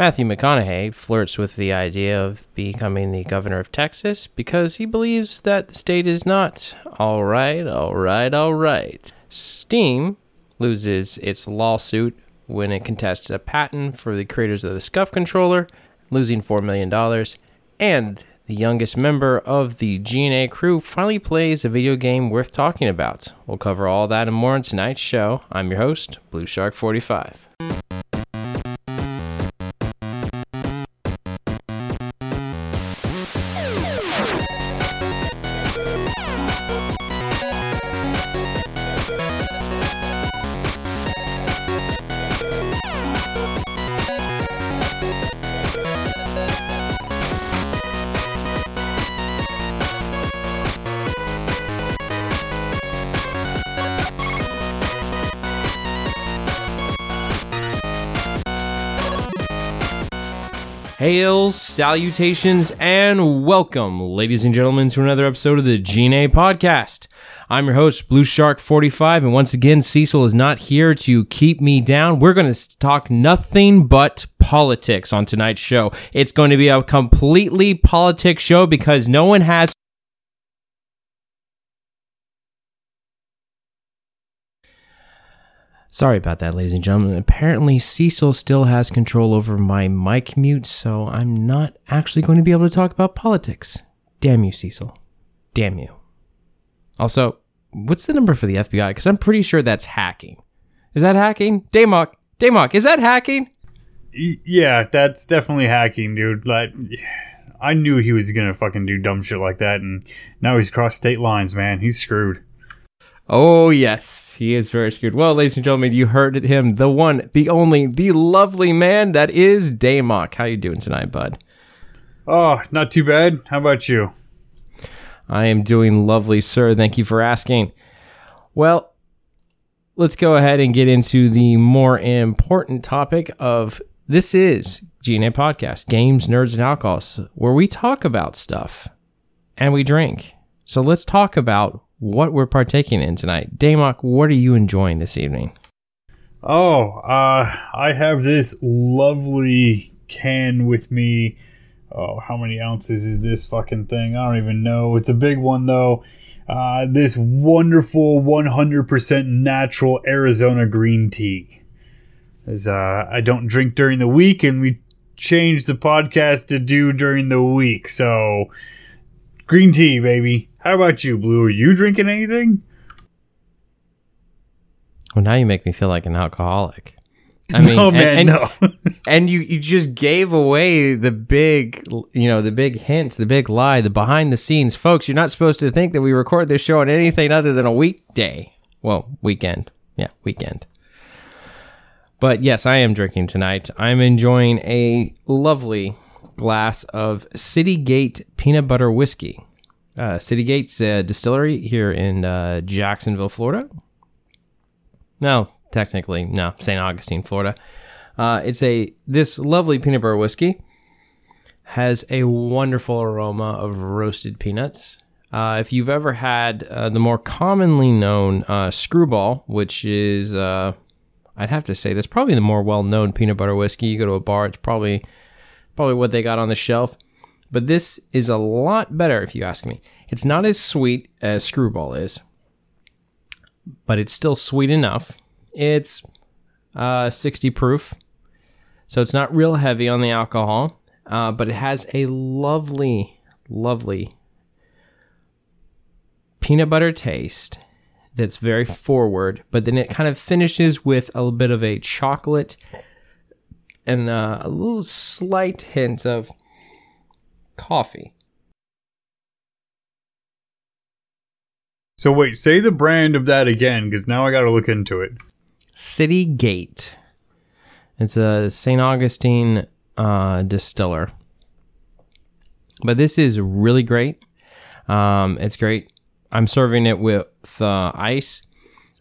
Matthew McConaughey flirts with the idea of becoming the governor of Texas because he believes that the state is not all right, all right, all right. Steam loses its lawsuit when it contests a patent for the creators of the Scuff controller, losing $4 million. And the youngest member of the G&A crew finally plays a video game worth talking about. We'll cover all that and more in tonight's show. I'm your host, Blue Shark 45. Hail, salutations, and welcome, ladies and gentlemen, to another episode of the G&A Podcast. I'm your host, Blue Shark 45, and once again, Cecil is not here to keep me down. We're going to talk nothing but politics on tonight's show. It's going to be a completely politics show because no one has Sorry about that, ladies and gentlemen. Apparently, Cecil still has control over my mic mute, so I'm not actually going to be able to talk about politics. Damn you, Cecil. Damn you. Also, what's the number for the FBI? Because I'm pretty sure that's hacking. Is that hacking? Damok, Damok, is that hacking? Yeah, that's definitely hacking, dude. Like, I knew he was gonna fucking do dumb shit like that, and now he's crossed state lines, man. He's screwed. Oh, yes, he is very screwed. Well, ladies and gentlemen, you heard him. The one, the only, the lovely man that is Damok. How you doing tonight, bud? Oh, not too bad. How about you? I am doing lovely, sir. Thank you for asking. Well, let's go ahead and get into the more important topic of this is GNA Podcast, Games, Nerds, and Alcohols, where we talk about stuff and we drink. So let's talk about what we're partaking in tonight. Damok, what are you enjoying this evening? Oh, uh, I have this lovely can with me. Oh, how many ounces is this fucking thing? I don't even know. It's a big one though. Uh, this wonderful 100% natural Arizona green tea. As uh, I don't drink during the week, and we changed the podcast to do during the week. So, green tea, baby. How about you, Blue? Are you drinking anything? Well, now you make me feel like an alcoholic. I mean, no, and- man, and, no. and you you just gave away the big you know the big hint the big lie the behind the scenes folks you're not supposed to think that we record this show on anything other than a weekday well weekend yeah weekend but yes i am drinking tonight i'm enjoying a lovely glass of city gate peanut butter whiskey uh, city gate's a distillery here in uh, jacksonville florida no technically no st augustine florida uh, it's a this lovely peanut butter whiskey has a wonderful aroma of roasted peanuts. Uh, if you've ever had uh, the more commonly known uh, Skrewball, which is uh, I'd have to say that's probably the more well-known peanut butter whiskey. You go to a bar, it's probably probably what they got on the shelf. But this is a lot better, if you ask me. It's not as sweet as Skrewball is, but it's still sweet enough. It's uh, 60 proof. So it's not real heavy on the alcohol, uh, but it has a lovely, lovely peanut butter taste that's very forward, but then it kind of finishes with a little bit of a chocolate and uh, a little slight hint of coffee. So wait, say the brand of that again, because now I got to look into it. City Gate. It's a St. Augustine uh, distiller. But this is really great. Um, it's great. I'm serving it with uh, ice.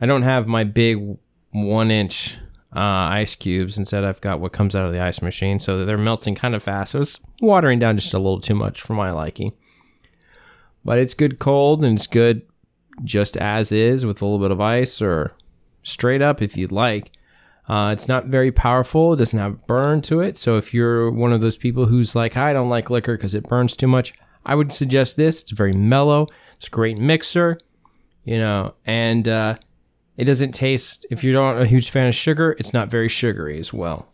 I don't have my big one inch uh, ice cubes. Instead, I've got what comes out of the ice machine. So they're melting kind of fast. So it's watering down just a little too much for my liking. But it's good cold and it's good just as is with a little bit of ice or straight up if you'd like. Uh, it's not very powerful. It doesn't have burn to it. So if you're one of those people who's like, I don't like liquor because it burns too much, I would suggest this. It's very mellow. It's a great mixer, you know, and uh, it doesn't taste. If you're not a huge fan of sugar, it's not very sugary as well.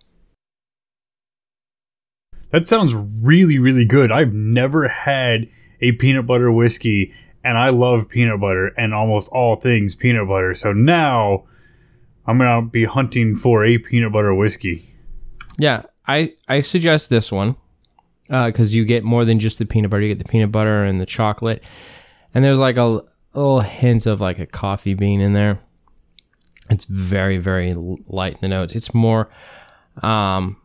That sounds really, really good. I've never had a peanut butter whiskey, and I love peanut butter and almost all things peanut butter. So now I'm gonna be hunting for a peanut butter whiskey. Yeah, I I suggest this one uh, because you get more than just the peanut butter. You get the peanut butter and the chocolate, and there's like a, a little hint of like a coffee bean in there. It's very very light in the notes. It's more, um,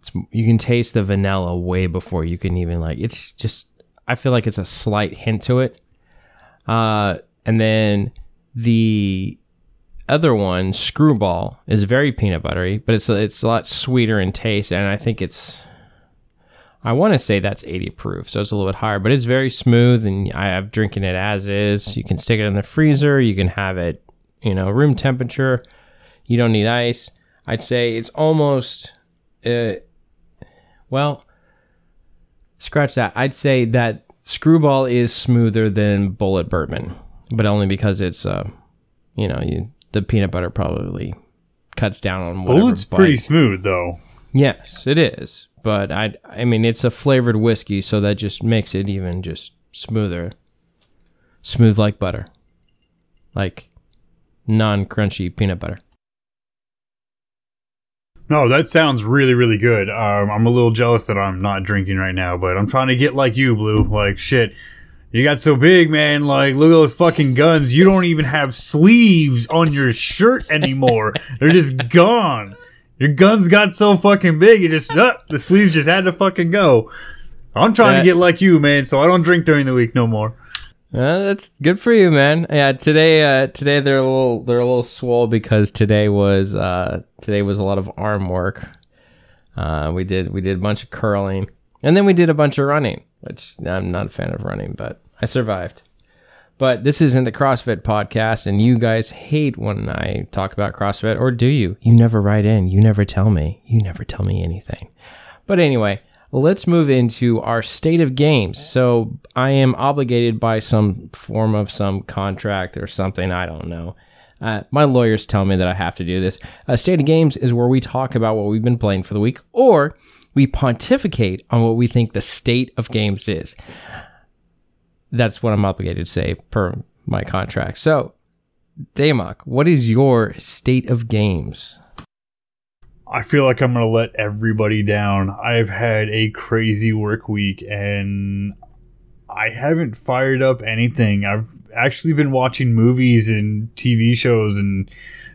it's you can taste the vanilla way before you can even like. It's just I feel like it's a slight hint to it, uh, and then the other one, Skrewball, is very peanut buttery, but it's it's a lot sweeter in taste, and I think it's. I want to say that's 80 proof, so it's a little bit higher, but it's very smooth, and I have drinking it as is. You can stick it in the freezer. You can have it, you know, room temperature. You don't need ice. I'd say it's almost, uh, well, scratch that. I'd say that Skrewball is smoother than Bulleit Bourbon, but only because it's, uh, you know, you the peanut butter probably cuts down on bite. pretty smooth though. Yes, it is. But I, I mean, it's a flavored whiskey, so that just makes it even just smoother, smooth like butter, like non-crunchy peanut butter. No, that sounds really, really good. Um, I'm a little jealous that I'm not drinking right now, but I'm trying to get like you, Blue. Like shit, you got so big, man. Like, look at those fucking guns. You don't even have sleeves on your shirt anymore. They're just gone. Your guns got so fucking big, you just uh, the sleeves just had to fucking go. I'm trying to get like you, man. So I don't drink during the week no more. Uh, that's good for you, man. Yeah, today, uh, today they're a little, they're a little swole because today was, uh, today was a lot of arm work. Uh, we did, we did a bunch of curling, and then we did a bunch of running, which I'm not a fan of running, but I survived. But this isn't the CrossFit podcast, and you guys hate when I talk about CrossFit, or do you? You never write in. You never tell me. You never tell me anything. But anyway, let's move into our state of games. So I am obligated by some form of some contract or something. I don't know. Uh, my lawyers tell me that I have to do this. Uh, state of games is where we talk about what we've been playing for the week, or we pontificate on what we think the state of games is. That's what I'm obligated to say per my contract. So, Damok, what is your state of games? I feel like I'm gonna let everybody down. I've had a crazy work week and I haven't fired up anything. I've actually been watching movies and TV shows and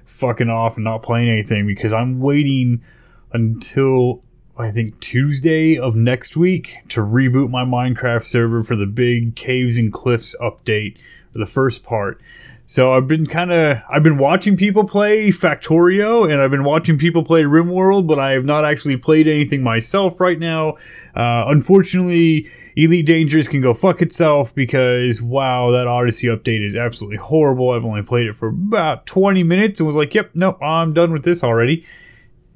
fucking off and not playing anything because I'm waiting until I think Tuesday of next week to reboot my Minecraft server for the big Caves and Cliffs update for the first part. So I've been kind of I've been watching people play Factorio and I've been watching people play RimWorld, but I have not actually played anything myself right now. Uh, unfortunately, Elite Dangerous can go fuck itself because wow, that Odyssey update is absolutely horrible. I've only played it for about 20 minutes and was like, "Yep, nope, I'm done with this already."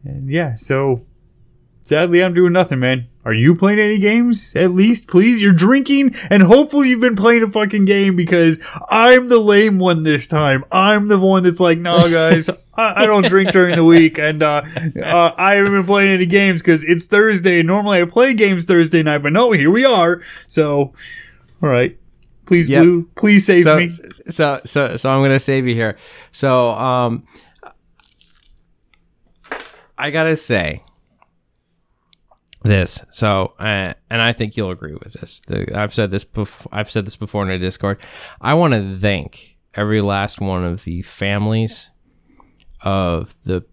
And yeah, so sadly, I'm doing nothing, man. Are you playing any games? At least, please. You're drinking, and hopefully, you've been playing a fucking game because I'm the lame one this time. I'm the one that's like, no, guys, I, I don't drink during the week, and uh, uh, I haven't been playing any games because it's Thursday. Normally, I play games Thursday night, but no, here we are. So, all right. Please, Yep. Blue, please save so, me. so so so I'm gonna save you here. So um, I gotta say this. So uh, and I think you'll agree with this. The, I've said this before. I've said this before in a Discord. I want to thank every last one of the families of the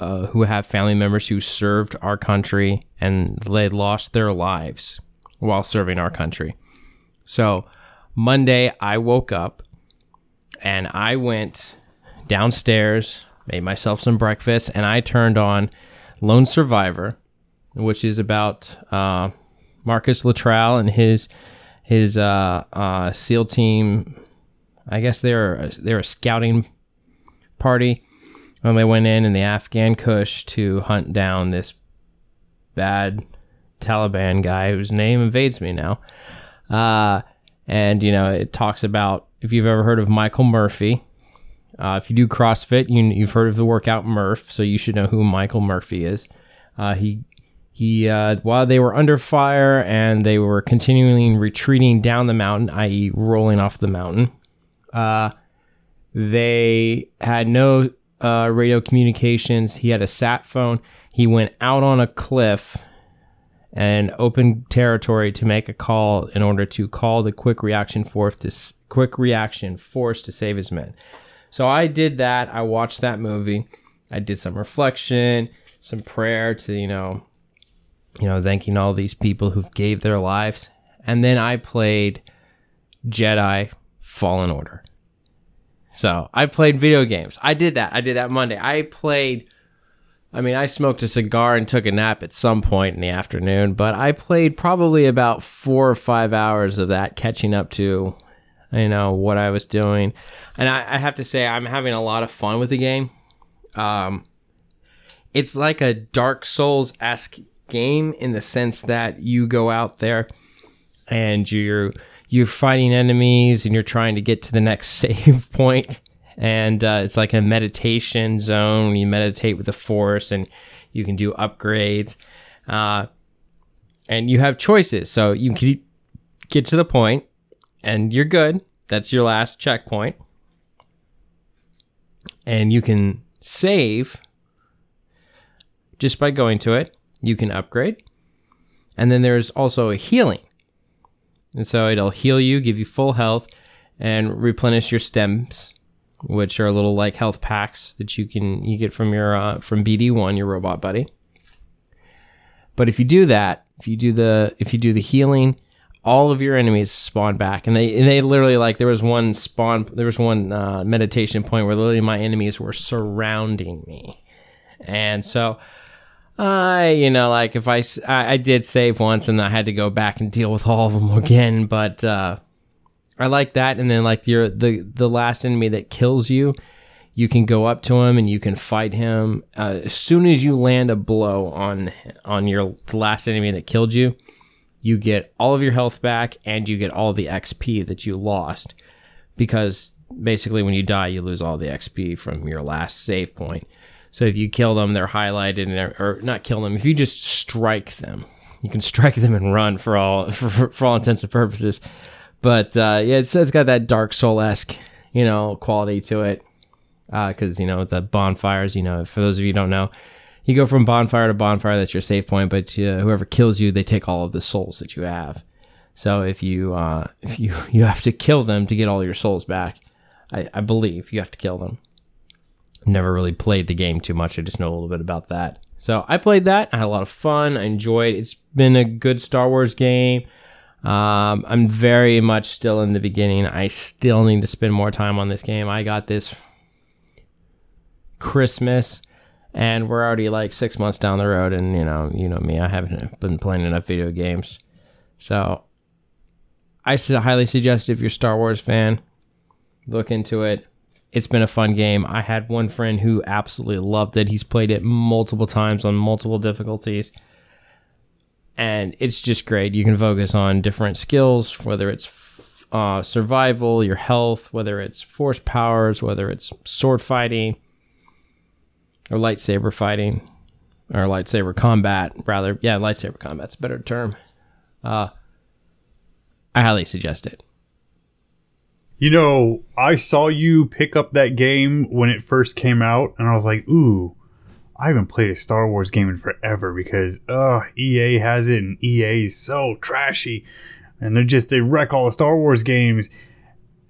uh, who have family members who served our country and they lost their lives while serving our country. So Monday, I woke up and I went downstairs, made myself some breakfast, and I turned on Lone Survivor, which is about uh, Marcus Luttrell and his his uh, uh, SEAL team. I guess they're they're a scouting party when they went in in the Afghan Kush to hunt down this bad Taliban guy whose name evades me now. Uh, and you know, it talks about if you've ever heard of Michael Murphy. Uh, if you do CrossFit, you, you've heard of the workout Murph, so you should know who Michael Murphy is. Uh, he he uh, while they were under fire and they were continually retreating down the mountain, i.e., rolling off the mountain. Uh, they had no uh, radio communications. He had a sat phone. He went out on a cliff and open territory to make a call in order to call the quick reaction force to quick reaction force to save his men. So I did that. I watched that movie. I did some reflection, some prayer to you know, you know, thanking all these people who've gave their lives, and then I played Jedi Fallen Order. So I played video games. I did that. I did that Monday. I played. I mean, I smoked a cigar and took a nap at some point in the afternoon, but I played probably about four or five hours of that, catching up to, you know, what I was doing. And I, I have to say, I'm having a lot of fun with the game. Um, it's like a Dark Souls esque game in the sense that you go out there and you're you're fighting enemies and you're trying to get to the next save point. And uh, it's like a meditation zone. You meditate with the force and you can do upgrades. Uh, and you have choices. So you can get to the point and you're good. That's your last checkpoint. And you can save just by going to it you can upgrade. And then there's also a healing. And so it'll heal you, give you full health, and replenish your stims, which are a little like health packs that you can you get from your uh, from BD1, your robot buddy. But if you do that, if you do the if you do the healing, all of your enemies spawn back, and they and they literally like there was one spawn there was one uh, meditation point where literally my enemies were surrounding me, and so I, you know, like if I, I, I, did save once and I had to go back and deal with all of them again, but uh, I like that. And then like your the the last enemy that kills you, you can go up to him and you can fight him. Uh, as soon as you land a blow on on your the last enemy that killed you, you get all of your health back and you get all the XP that you lost because basically when you die you lose all the XP from your last save point. So if you kill them, they're highlighted, and, or not kill them. If you just strike them, you can strike them and run for all for, for all intents and purposes. But uh, yeah, it's, it's got that Dark Soul esque you know quality to it because uh, you know the bonfires. You know, for those of you don't know, you go from bonfire to bonfire. That's your save point. But uh, whoever kills you, they take all of the souls that you have. So if you uh, if you you have to kill them to get all your souls back, I, I believe you have to kill them never really played the game too much. I just know a little bit about that. So I played that. I had a lot of fun. I enjoyed. It's been a good Star Wars game. Um, I'm very much still in the beginning. I still need to spend more time on this game. I got this Christmas, and we're already like six months down the road. And you know, you know me. I haven't been playing enough video games, so I highly suggest if you're a Star Wars fan, look into it it's been a fun game. I had one friend who absolutely loved it. He's played it multiple times on multiple difficulties. And it's just great. You can focus on different skills, whether it's uh, survival, your health, whether it's force powers, whether it's sword fighting or lightsaber fighting or lightsaber combat, rather. Yeah, lightsaber combat's a better term. Uh, I highly suggest it. You know, I saw you pick up that game when it first came out, and I was like, ooh, I haven't played a Star Wars game in forever because, uh, EA has it, and EA is so trashy. And they're just, they wreck all the Star Wars games.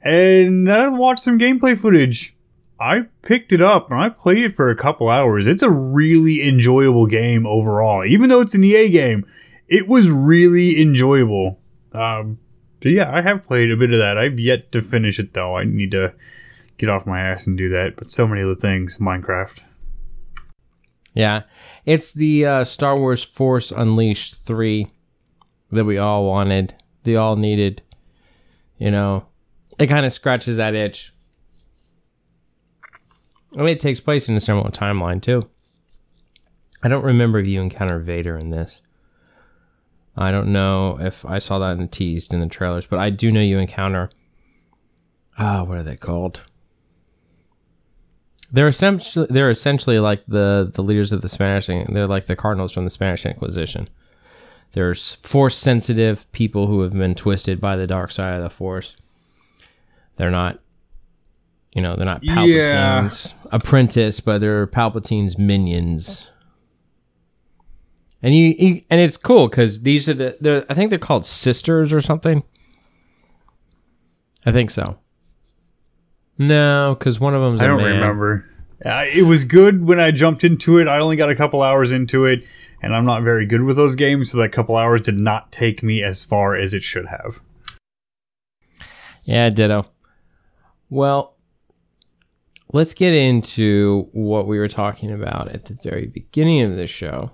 And I watched some gameplay footage. I picked it up and I played it for a couple hours. It's a really enjoyable game overall. Even though it's an EA game, it was really enjoyable. Um, but yeah, I have played a bit of that. I've yet to finish it though. I need to get off my ass and do that. But so many other things, Minecraft. Yeah, it's the uh, Star Wars Force Unleashed three that we all wanted. They all needed. You know, it kind of scratches that itch. I mean, it takes place in a similar timeline too. I don't remember if you encounter Vader in this. I don't know if I saw that in the teased in the trailers, but I do know you encounter. Ah, what are they called? They're essentially they're essentially like the the leaders of the Spanish. They're like the cardinals from the Spanish Inquisition. There's force sensitive people who have been twisted by the dark side of the force. They're not, you know, they're not Palpatine's yeah. apprentice, but they're Palpatine's minions. And you, you and it's cool because these are the I think they're called sisters or something. I think so. No, because one of them's. I don't man. remember. Uh, it was good when I jumped into it. I only got a couple hours into it, and I'm not very good with those games, so that couple hours did not take me as far as it should have. Yeah, ditto. Well, let's get into what we were talking about at the very beginning of the show.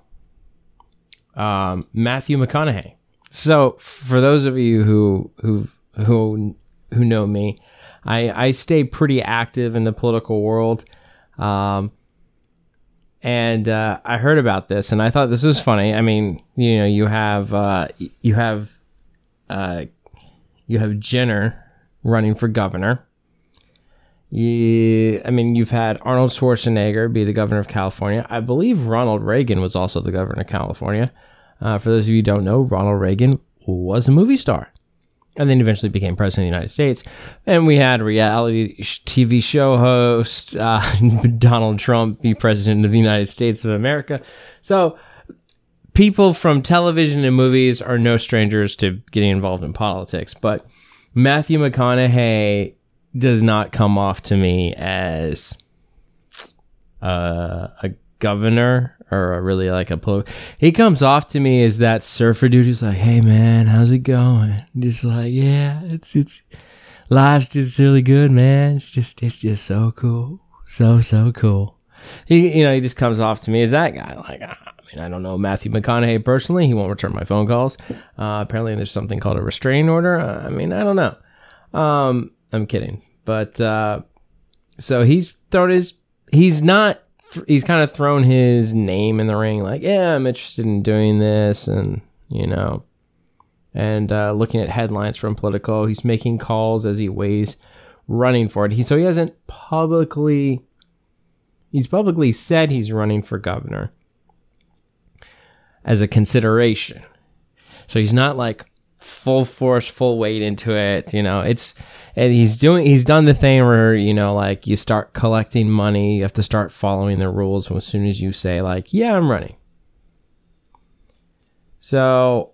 Um, Matthew McConaughey. So, for those of you who who who who know me, I I stay pretty active in the political world. Um, and uh, I heard about this, and I thought this was funny. I mean, you know, you have uh, you have uh, you have Jenner running for governor. You, I mean, you've had Arnold Schwarzenegger be the governor of California. I believe Ronald Reagan was also the governor of California. Uh, for those of you who don't know, Ronald Reagan was a movie star and then eventually became president of the United States. And we had reality TV show host uh, Donald Trump be president of the United States of America. So people from television and movies are no strangers to getting involved in politics. But Matthew McConaughey does not come off to me as uh, a governor or really like a polo. He comes off to me as that surfer dude who's like, "Hey man, how's it going?" Just like, yeah, it's it's life's just really good, man. It's just it's just so cool, so so cool. He you know he just comes off to me as that guy. Like I mean I don't know Matthew McConaughey personally. He won't return my phone calls. Uh, apparently there's something called a restraining order. I mean I don't know. Um, I'm kidding, but uh, so he's thrown his. He's not he's kind of thrown his name in the ring, like, yeah, I'm interested in doing this, and you know, and uh, looking at headlines from Politico, he's making calls as he weighs running for it. He so he hasn't publicly, he's publicly said he's running for governor as a consideration. So he's not like full force, full weight into it. You know, it's and he's doing he's done the thing where you know like you start collecting money, you have to start following the rules as soon as you say like, yeah, I'm running. So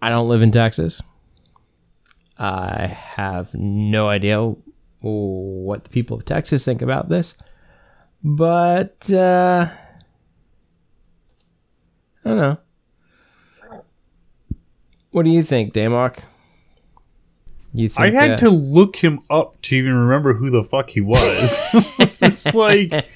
I don't live in Texas. I have no idea what the people of Texas think about this. But uh I don't know. What do you think, Damok? You think I had uh, to look him up to even remember who the fuck he was. it's like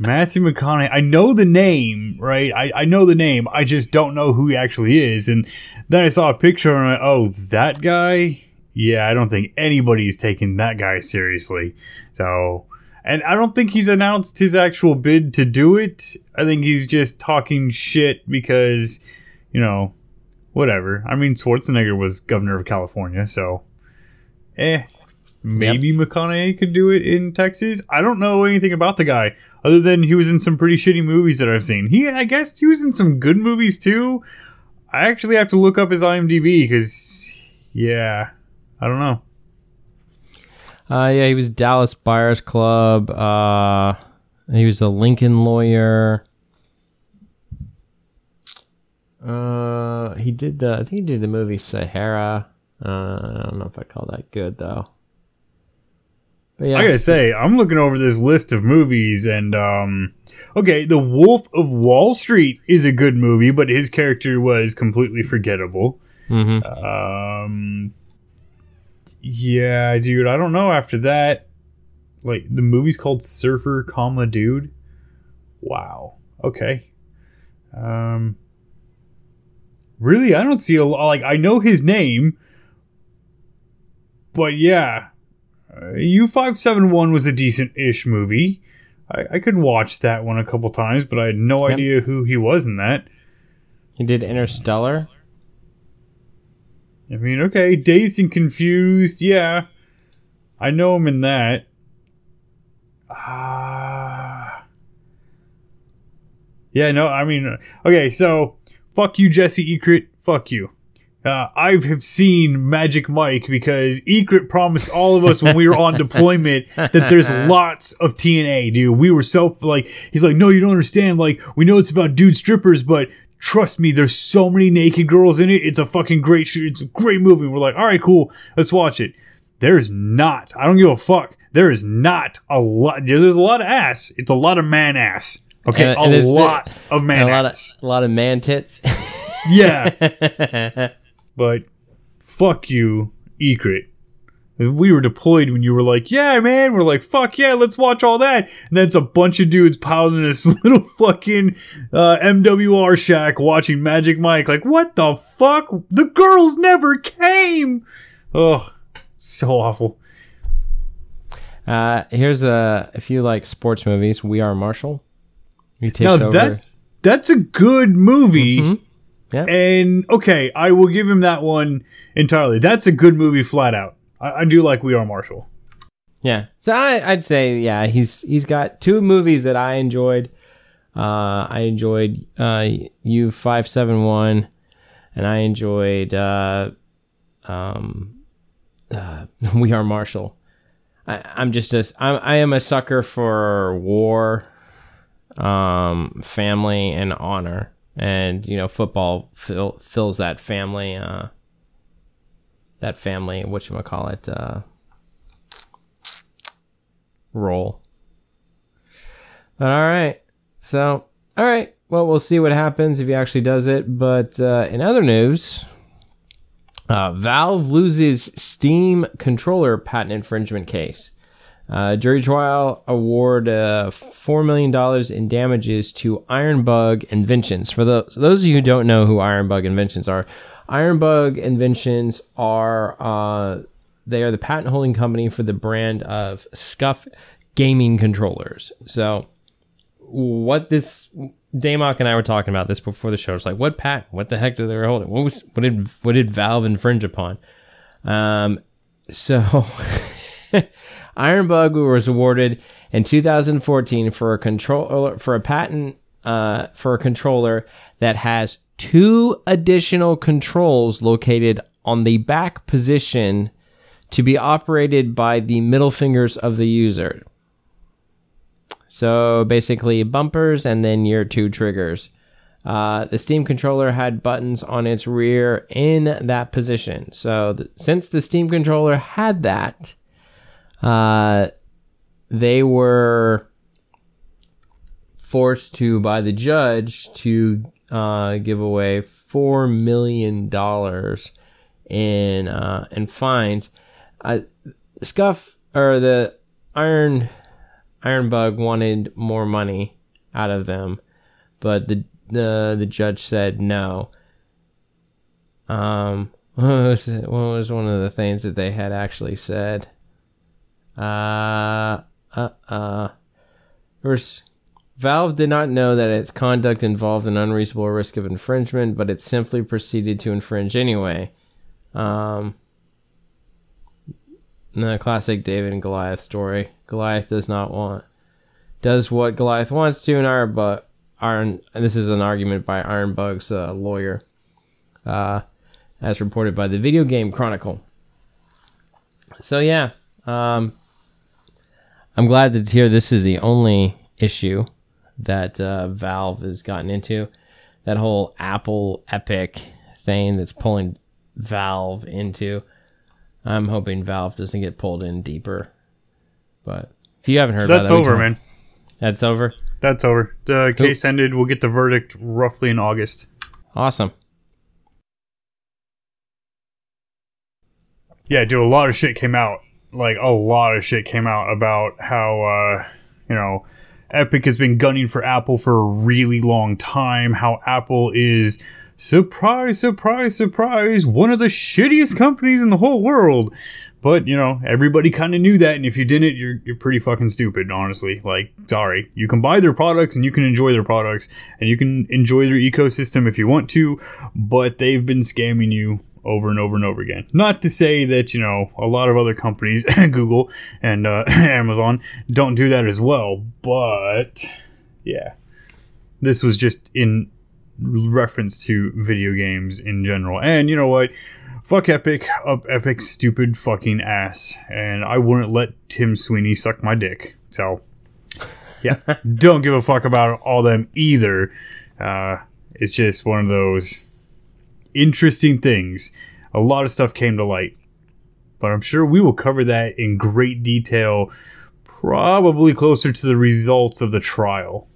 Matthew McConaughey. I know the name, right? I, I know the name. I just don't know who he actually is. And then I saw a picture and I, oh, that guy? Yeah, I don't think anybody's taking that guy seriously. So, and I don't think he's announced his actual bid to do it. I think he's just talking shit because, you know, whatever. I mean, Schwarzenegger was governor of California, so eh. Maybe yep. McConaughey could do it in Texas. I don't know anything about the guy other than he was in some pretty shitty movies that I've seen. He, I guess, he was in some good movies too. I actually have to look up his IMDb because, yeah, I don't know. Uh, yeah, he was Dallas Buyers Club. Uh, he was a Lincoln lawyer. Uh, he did the. I think he did the movie Sahara. Uh, I don't know if I call that good though. But yeah, I gotta say, I'm looking over this list of movies, and um, okay, The Wolf of Wall Street is a good movie, but his character was completely forgettable. Mm-hmm. Um, yeah, dude, I don't know. After that, like the movie's called Surfer, comma Dude. Wow. Okay. Um, really, I don't see a lot. Like, I know his name, but yeah, Uh, U571 was a decent ish movie. I, I could watch that one a couple times, but I had no Yep. idea who he was in that. He did Interstellar. I mean, okay, Dazed and Confused, yeah. I know him in that. Ah. yeah, no, I mean, uh, okay, so fuck you, Jesse Ekrit. Fuck you. Uh, I have seen Magic Mike because Ekrit promised all of us when we were on deployment that there's lots of TNA, dude. We were so like, he's like, no, you don't understand. Like, we know it's about dude strippers, but trust me, there's so many naked girls in it. It's a fucking great shoot. It's a great movie. We're like, all right, cool, let's watch it. There's not. I don't give a fuck. There is not a lot. There's a lot of ass. It's a lot of man ass. Okay, And- and a the- lot of man a lot of a lot of man tits. yeah, but fuck you, Ekrit. We were deployed when you were like, yeah, man. We're like, fuck yeah, let's watch all that. And then it's a bunch of dudes piled in this little fucking uh, MWR shack watching Magic Mike. Like, what the fuck? The girls never came. Oh, so awful. uh, here's a if you like sports movies, We Are Marshall. He takes Now over. that's that's a good movie. Mhm. Yeah. And okay, I will give him that one entirely. That's a good movie, flat out. I, I do like We Are Marshall. Yeah. So I, I'd say yeah, he's he's got two movies that I enjoyed. Uh, I enjoyed uh, U five seven one, and I enjoyed uh, um, uh, We Are Marshall. I, I'm just a I'm, I am a sucker for war, um, family, and honor, and you know football fill, fills that family. Uh, that family, what you call it, uh, role. But all right. So, all right. Well, we'll see what happens if he actually does it. But uh, in other news, uh, Valve loses Steam controller patent infringement case. Uh, jury trial award uh, $4 million in damages to Ironburg Inventions. For those, of you who don't know who Ironburg Inventions are, Ironburg Inventions are uh, they are the patent holding company for the brand of Scuff gaming controllers. So, what this Damok and I were talking about this before the show. It's like, what patent? What the heck did they were holding? What was what did what did Valve infringe upon? Um, so Ironburg was awarded in 2014 for a control for a patent uh, for a controller that has two additional controls located on the back position to be operated by the middle fingers of the user. So basically, bumpers and then your two triggers. Uh, the Steam controller had buttons on its rear in that position. So th- since the Steam controller had that, uh, they were forced to by the judge to uh, give away four million dollars in uh, in fines. Uh, Scuff or the Iron Ironburg wanted more money out of them, but the the the judge said no. Um, what was, what was one of the things that they had actually said? Uh, uh, uh. Valve did not know that its conduct involved an unreasonable risk of infringement, but it simply proceeded to infringe anyway. Um, the classic David and Goliath story. Goliath does not want, does what Goliath wants to, and Iron, and this is an argument by Ironburg's uh, lawyer, uh, as reported by the Video Game Chronicle. So yeah, um, I'm glad to hear this is the only issue that uh, Valve has gotten into. That whole Apple Epic thing that's pulling Valve into. I'm hoping Valve doesn't get pulled in deeper. But if you haven't heard That's about that, we over, man. That's over. That's over. The case ended. We'll get the verdict roughly in August. Awesome. Yeah, dude, a lot of shit came out. Like a lot of shit came out about how uh, you know, Epic has been gunning for Apple for a really long time. How Apple is surprise, surprise, surprise, one of the shittiest companies in the whole world. But you know, everybody kind of knew that, and if you didn't, you're you're pretty fucking stupid, honestly. Like, sorry, you can buy their products and you can enjoy their products and you can enjoy their ecosystem if you want to, but they've been scamming you over and over and over again. Not to say that you know a lot of other companies, Google and uh, Amazon, don't do that as well, but yeah, this was just in reference to video games in general. And you know what? Fuck Epic up Epic's stupid fucking ass. And I wouldn't let Tim Sweeney suck my dick. So, yeah, don't give a fuck about all them either. Uh, it's just one of those interesting things. A lot of stuff came to light. But I'm sure we will cover that in great detail, probably closer to the results of the trial.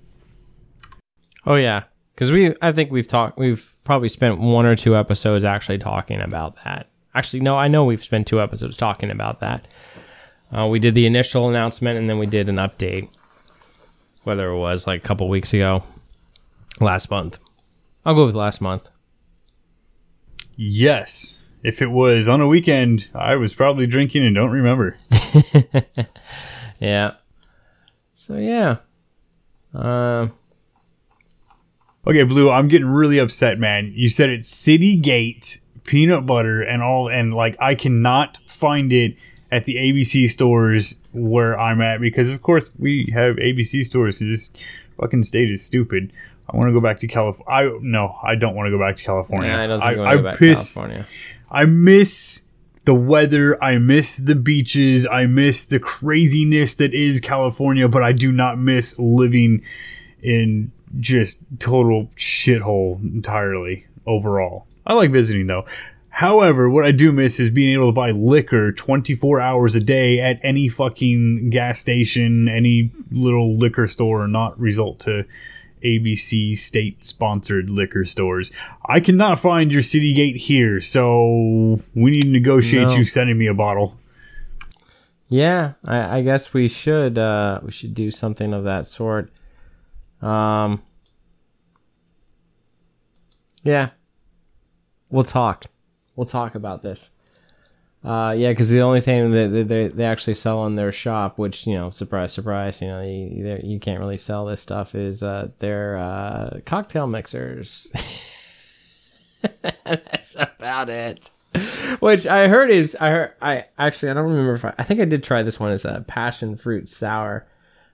Oh yeah, because we I think we've talked we've probably spent one or two episodes actually talking about that. Actually, no, I know we've spent two episodes talking about that. Uh, we did the initial announcement and then we did an update. Whether it was like a couple weeks ago, last month. I'll go with last month. Yes. If it was on a weekend, I was probably drinking and don't remember. yeah. So yeah. Uh, Okay, Blue, I'm getting really upset, man. You said it's City Gate peanut butter and all, and like I cannot find it at the ABC stores where I'm at because, of course, we have ABC stores. So this fucking state is stupid. I want to go back to California. I no, I don't want to go back to California. yeah, I don't think I, I, want to go back to piss- California. I miss the weather. I miss the beaches. I miss the craziness that is California, but I do not miss living in just total shithole entirely overall. I like visiting though. However, what I do miss is being able to buy liquor 24 hours a day at any fucking gas station, any little liquor store, and not result to ABC state sponsored liquor stores. I cannot find your city gate here, so we need to negotiate No. you sending me a bottle. Yeah, I, I guess we should uh, we should do something of that sort. Um, yeah, we'll talk. We'll talk about this. Uh, yeah, because the only thing that they, they actually sell in their shop, which you know, surprise, surprise, you know, you, you can't really sell this stuff, is uh, their uh, cocktail mixers. That's about it. Which I heard is I heard I actually I don't remember if I, I think I did try this one as a passion fruit sour,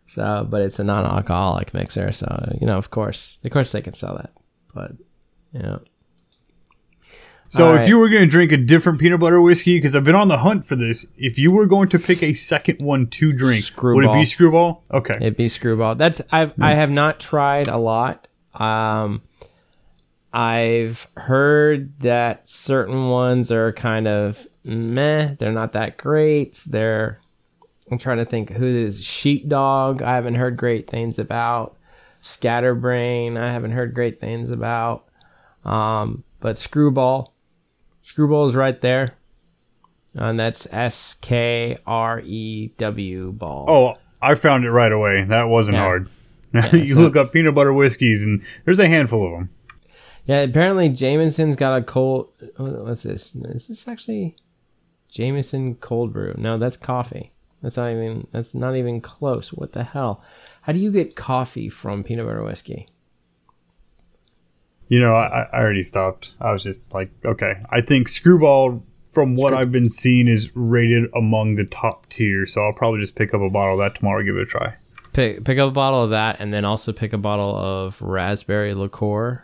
so but it's a non-alcoholic mixer, so you know of course of course they can sell that, but you know So All if right. you were going to drink a different peanut butter whiskey, because I've been on the hunt for this, if you were going to pick a second one to drink, would it be Skrewball? Okay. it'd be Skrewball. That's I've I have not tried a lot. Um, I've heard that certain ones are kind of meh. They're not that great. They're I'm trying to think who is Sheepdog. I haven't heard great things about. Scatterbrain. I haven't heard great things about. Um, but Skrewball, Skrewball is right there, and that's S K R E W ball. oh, I found it right away. That wasn't Yeah. hard. Yeah, you so- look up peanut butter whiskeys, and there's a handful of them. Yeah, apparently Jameson's got a cold. What's this? Is this actually Jameson cold brew? No, that's coffee. That's not even. That's not even close. What the hell? How do you get coffee from peanut butter whiskey? You know, I, I already stopped. I was just like, okay. I think Skrewball, from what I've been seeing, is rated among the top tier. So I'll probably just pick up a bottle of that tomorrow, give it a try. Pick pick up a bottle of that, and then also pick a bottle of raspberry liqueur,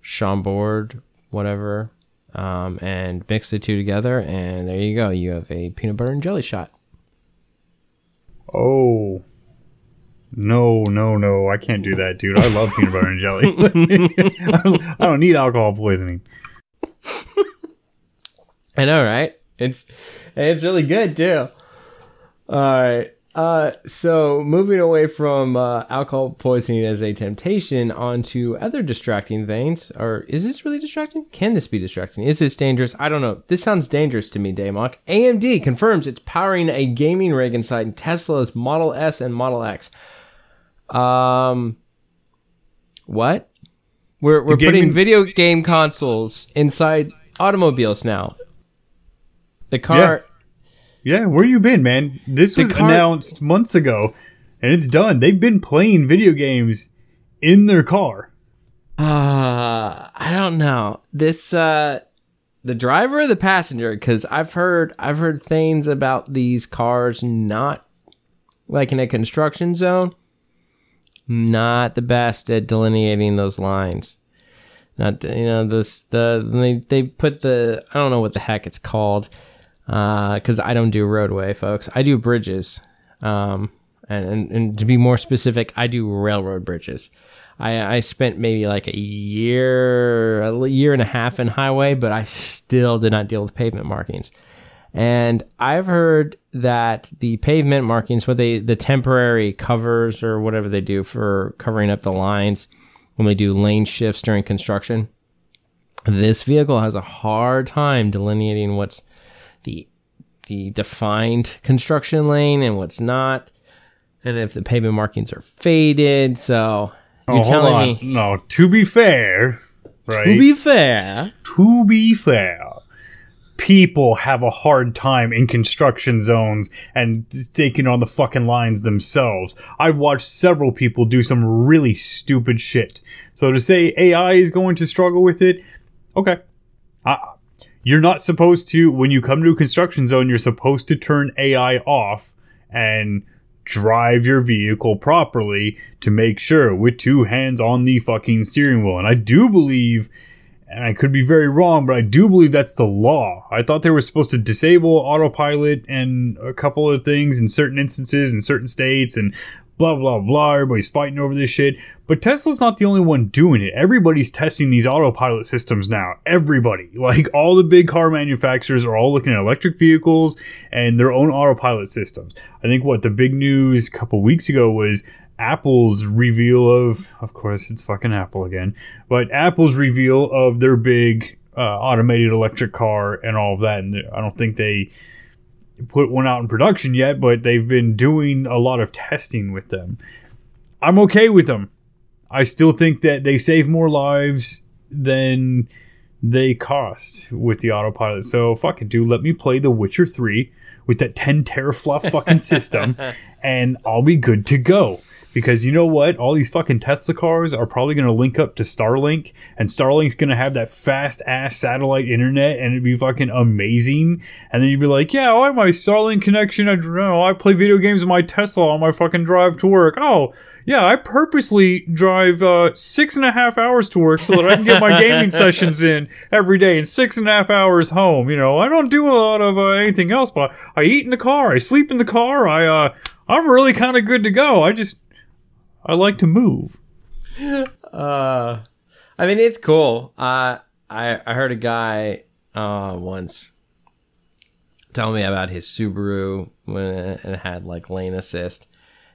Chambord, whatever, um, and mix the two together, and there you go. You have a peanut butter and jelly shot. Oh. No, no, no. I can't do that, dude. I love peanut butter and jelly. I don't- need alcohol poisoning. I know, right? It's it's really good too. All right. Uh, so moving away from uh, alcohol poisoning as a temptation onto other distracting things, or is this really distracting? Can this be distracting? Is this dangerous? I don't know. This sounds dangerous to me, Damok. AMD confirms it's powering a gaming rig inside Tesla's Model S and Model X. Um, what? We're we're putting video game consoles inside automobiles now. The car, Yeah, where you been, man? This was car- announced months ago, and it's done. They've been playing video games in their car. Uh, I don't know. This uh the driver or the passenger cuz I've heard I've heard things about these cars not like in a construction zone not the best at delineating those lines. Not you know this the they they put the I don't know what the heck it's called uh cuz I don't do roadway folks. I do bridges. Um and, and and to be more specific, I do railroad bridges. I, I spent maybe like a year, a year and a half in highway, but I still did not deal with pavement markings. And I've heard that the pavement markings, what they, the temporary covers or whatever they do for covering up the lines when they do lane shifts during construction, this vehicle has a hard time delineating what's the defined construction lane and what's not, and if the pavement markings are faded. So Oh, you're hold telling me No, to be fair, right? to be fair, to be fair, people have a hard time in construction zones and taking on the fucking lines themselves. I've watched several people do some really stupid shit. So to say AI is going to struggle with it, okay. Uh, you're not supposed to, when you come to a construction zone, you're supposed to turn AI off and drive your vehicle properly to make sure with two hands on the fucking steering wheel. And I do believe and I could be very wrong, but I do believe that's the law. I thought they were supposed to disable autopilot and a couple of things in certain instances in certain states and blah blah blah. Everybody's fighting over this shit. But Tesla's not the only one doing it. Everybody's testing these autopilot systems now. Everybody. Like all the big car manufacturers are all looking at electric vehicles and their own autopilot systems. I think what the big news a couple weeks ago was Apple's reveal of, of course, it's fucking Apple again, but Apple's reveal of their big uh, automated electric car and all of that. And I don't think they put one out in production yet, but they've been doing a lot of testing with them. I'm okay with them. I still think that they save more lives than they cost with the autopilot. So fuck it, dude. Let me play The Witcher 3 with that 10 teraflop fucking system and I'll be good to go. Because you know what? All these fucking Tesla cars are probably going to link up to Starlink, and Starlink's going to have that fast ass satellite internet, and it'd be fucking amazing. And then you'd be like, "Yeah, I have my Starlink connection. I don't know. I play video games in my Tesla on my fucking drive to work. Oh, yeah, I purposely drive uh, six and a half hours to work so that I can get my gaming sessions in every day, and six and a half hours home. You know, I don't do a lot of uh, anything else, but I eat in the car, I sleep in the car. I uh, I'm really kind of good to go. I just I like to move. Uh, I mean, it's cool. Uh, I I heard a guy uh once tell me about his Subaru when it had like lane assist,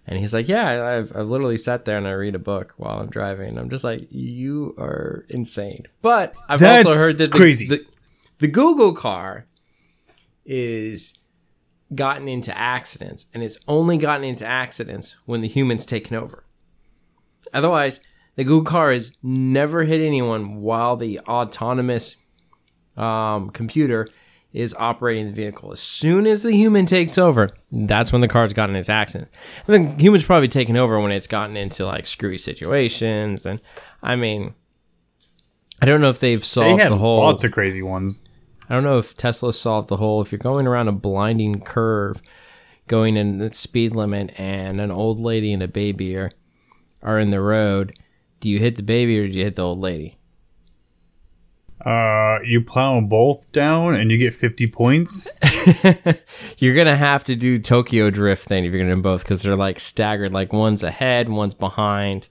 and he's like, "Yeah, I've I've literally sat there and I read a book while I'm driving." I'm just like, "You are insane." But I've That's also heard that the, crazy. The, the Google car is gotten into accidents, and it's only gotten into accidents when the human's taken over. Otherwise, the Google car has never hit anyone while the autonomous um, computer is operating the vehicle. As soon as the human takes over, that's when the car's gotten its accident. And the human's probably taken over when it's gotten into like screwy situations. And I mean, I don't know if they've They solved had the whole. lots of crazy ones. I don't know if Tesla solved the whole. If you're going around a blinding curve, going in the speed limit, and an old lady and a baby are are in the road, do you hit the baby or do you hit the old lady? Uh, you plow them both down and you get 50 points. you're gonna have to do Tokyo Drift thing if you're gonna do both because they're like staggered. Like one's ahead, one's behind.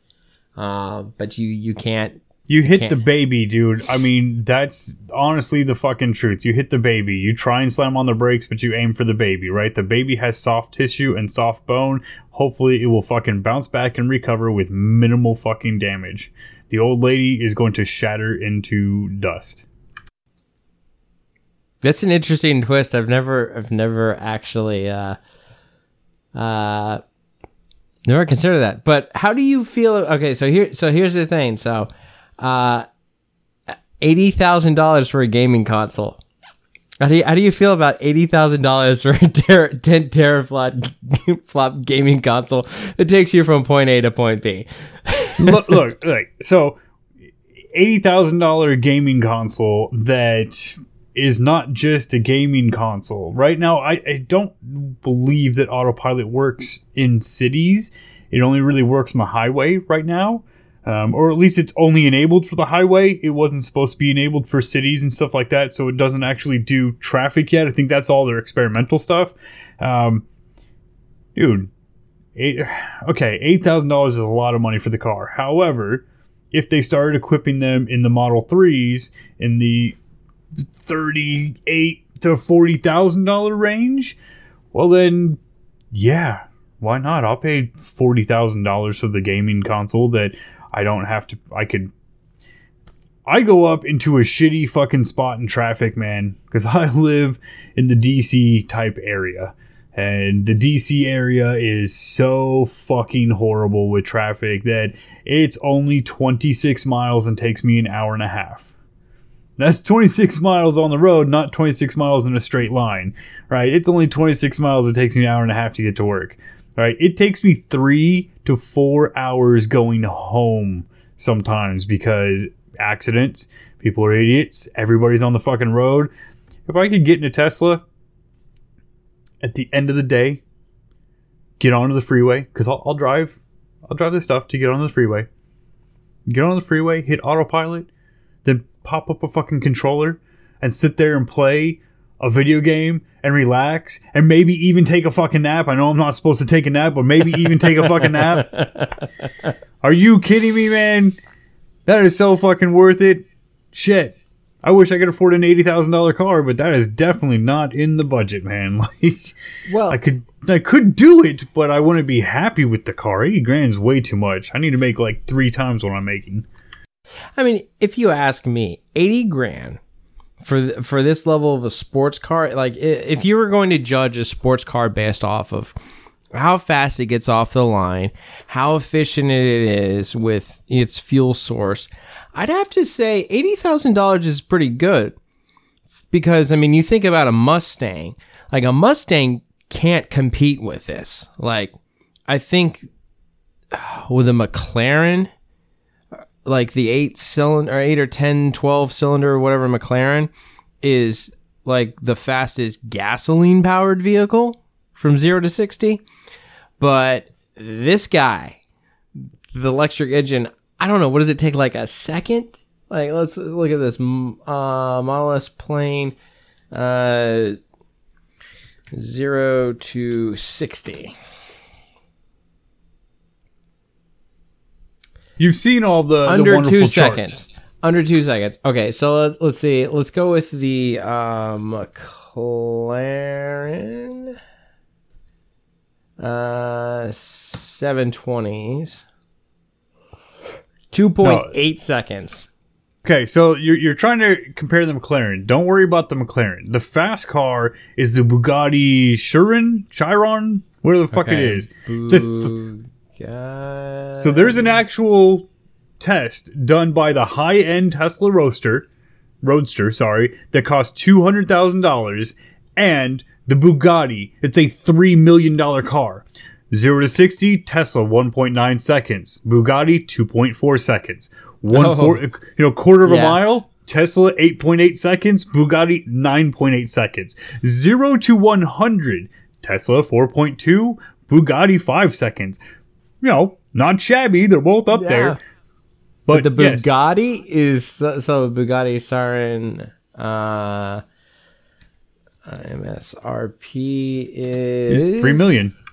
Uh, but you you can't. You hit Can't- the baby, dude. I mean, that's honestly the fucking truth. You hit the baby. You try and slam on the brakes, but you aim for the baby, right? The baby has soft tissue and soft bone. Hopefully, it will fucking bounce back and recover with minimal fucking damage. The old lady is going to shatter into dust. That's an interesting twist. I've never I've never actually uh uh never considered that. But how do you feel okay, so here so here's the thing. So uh eighty thousand dollars for a gaming console. How do you, how do you feel about eighty thousand dollars for a ter- ten teraflop flop gaming console that takes you from point A to point B? look, look, look. So, eighty thousand dollar gaming console that is not just a gaming console. Right now, I, I don't believe that autopilot works in cities. It only really works on the highway right now. Um, or at least it's only enabled for the highway. It wasn't supposed to be enabled for cities and stuff like that, so it doesn't actually do traffic yet. I think that's all their experimental stuff. Um, dude, eight, okay, eight thousand dollars is a lot of money for the car. However, if they started equipping them in the Model Threes in the thirty-eight to forty thousand dollar range, well then, yeah, why not? I'll pay forty thousand dollars for the gaming console that I don't have to. I could. I go up into a shitty fucking spot in traffic, man, because I live in the DC type area. And the DC area is so fucking horrible with traffic that it's only 26 miles and takes me an hour and a half. That's 26 miles on the road, not 26 miles in a straight line, right? It's only 26 miles. It takes me an hour and a half to get to work, right? It takes me three to four hours going home sometimes because accidents, people are idiots, everybody's on the fucking road. If I could get in a Tesla at the end of the day, get onto the freeway, because I'll, I'll drive, I'll drive this stuff to get on the freeway. Get on the freeway, hit autopilot, then pop up a fucking controller and sit there and play a video game and relax and maybe even take a fucking nap. I know I'm not supposed to take a nap, but maybe even take a fucking nap. Are you kidding me, man? That is so fucking worth it. Shit. I wish I could afford an eighty thousand dollar car, but that is definitely not in the budget, man. Like, Well, I could, I could do it, but I wouldn't be happy with the car. Eighty grand's way too much. I need to make like three times what I'm making. I mean, if you ask me, eighty grand for th- for this level of a sports car, like if you were going to judge a sports car based off of how fast it gets off the line, how efficient it is with its fuel source, I'd have to say eighty thousand dollars is pretty good. Because I mean, you think about a Mustang, like a Mustang can't compete with this. Like, I think with a McLaren, like the eight cylinder or eight or 10 12 cylinder or whatever mclaren is like the fastest gasoline powered vehicle from 0 to 60 but this guy the electric engine i don't know what does it take like a second? Like let's, let's look at this uh plane uh 0 to 60 You've seen all the the under wonderful two charts. seconds. Under two seconds. Okay, so let's let's see. Let's go with the um, McLaren uh seven twenties. Two point eight seconds. Okay, so you're, you're trying to compare the McLaren. Don't worry about the McLaren. The fast car is the Bugatti Chiron, Chiron, whatever the fuck it Okay. is. It's a th- Bugatti. so there's an actual test done by the high-end Tesla Roadster, Roadster, sorry, that cost two hundred thousand dollars, and the Bugatti. It's a three million dollar car. Zero to sixty, Tesla one point nine seconds. Bugatti two point four seconds. One Oh. four, you know, quarter of a mile. Tesla 8.8 seconds, Bugatti 9.8 seconds. 0 to 100, Tesla 4.2, Bugatti 5 seconds. You know, not shabby, they're both up Yeah. there. But, the yes, Bugatti is so, so Bugatti Chiron uh MSRP is it's 3 million.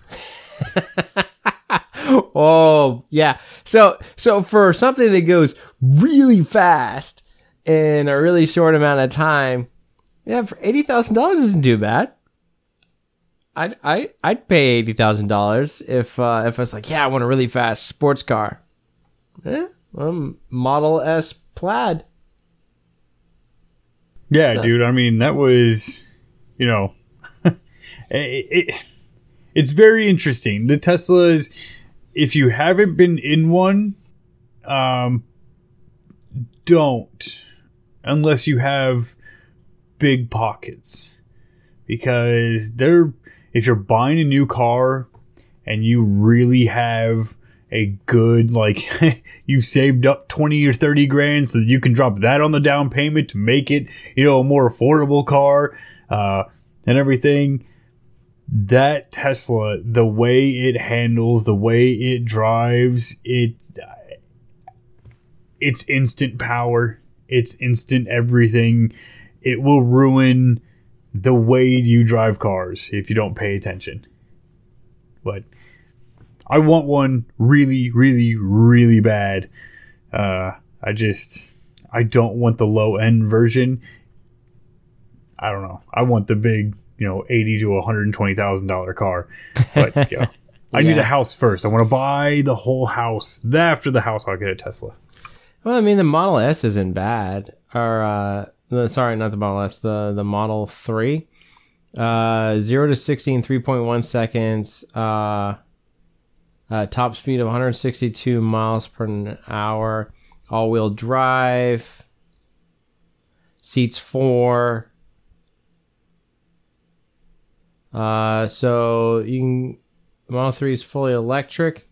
Oh, yeah. So so for something that goes really fast in a really short amount of time, yeah, for eighty thousand dollars isn't too bad. I'd I I'd pay eighty thousand dollars if uh, if I was like, yeah, I want a really fast sports car. Eh, um, Model S Plaid. Yeah, So- dude. I mean, that was, you know, it, it, it's very interesting. The Teslas, if you haven't been in one, um, don't unless you have big pockets because they're if you're buying a new car and you really have a good like you've saved up 20 or 30 grand so that you can drop that on the down payment to make it you know a more affordable car uh, and everything that tesla the way it handles the way it drives it it's instant power. It's instant everything. It will ruin the way you drive cars if you don't pay attention but I want one really, really, really bad. Uh, I just I don't want the low end version. I don't know. I want the big, you know, eighty to one hundred and twenty thousand dollar car. But yeah, I need a house first. I want to buy the whole house. Then after the house, I'll get a Tesla. Well, I mean, the Model S isn't bad. Or, uh, the, sorry, not the Model S, the, the Model 3. Uh, 0 to 60 in 3.1 seconds. Uh, uh, top speed of 162 miles per hour. All wheel drive. Seats four. Uh, so you can. Model 3 is fully electric.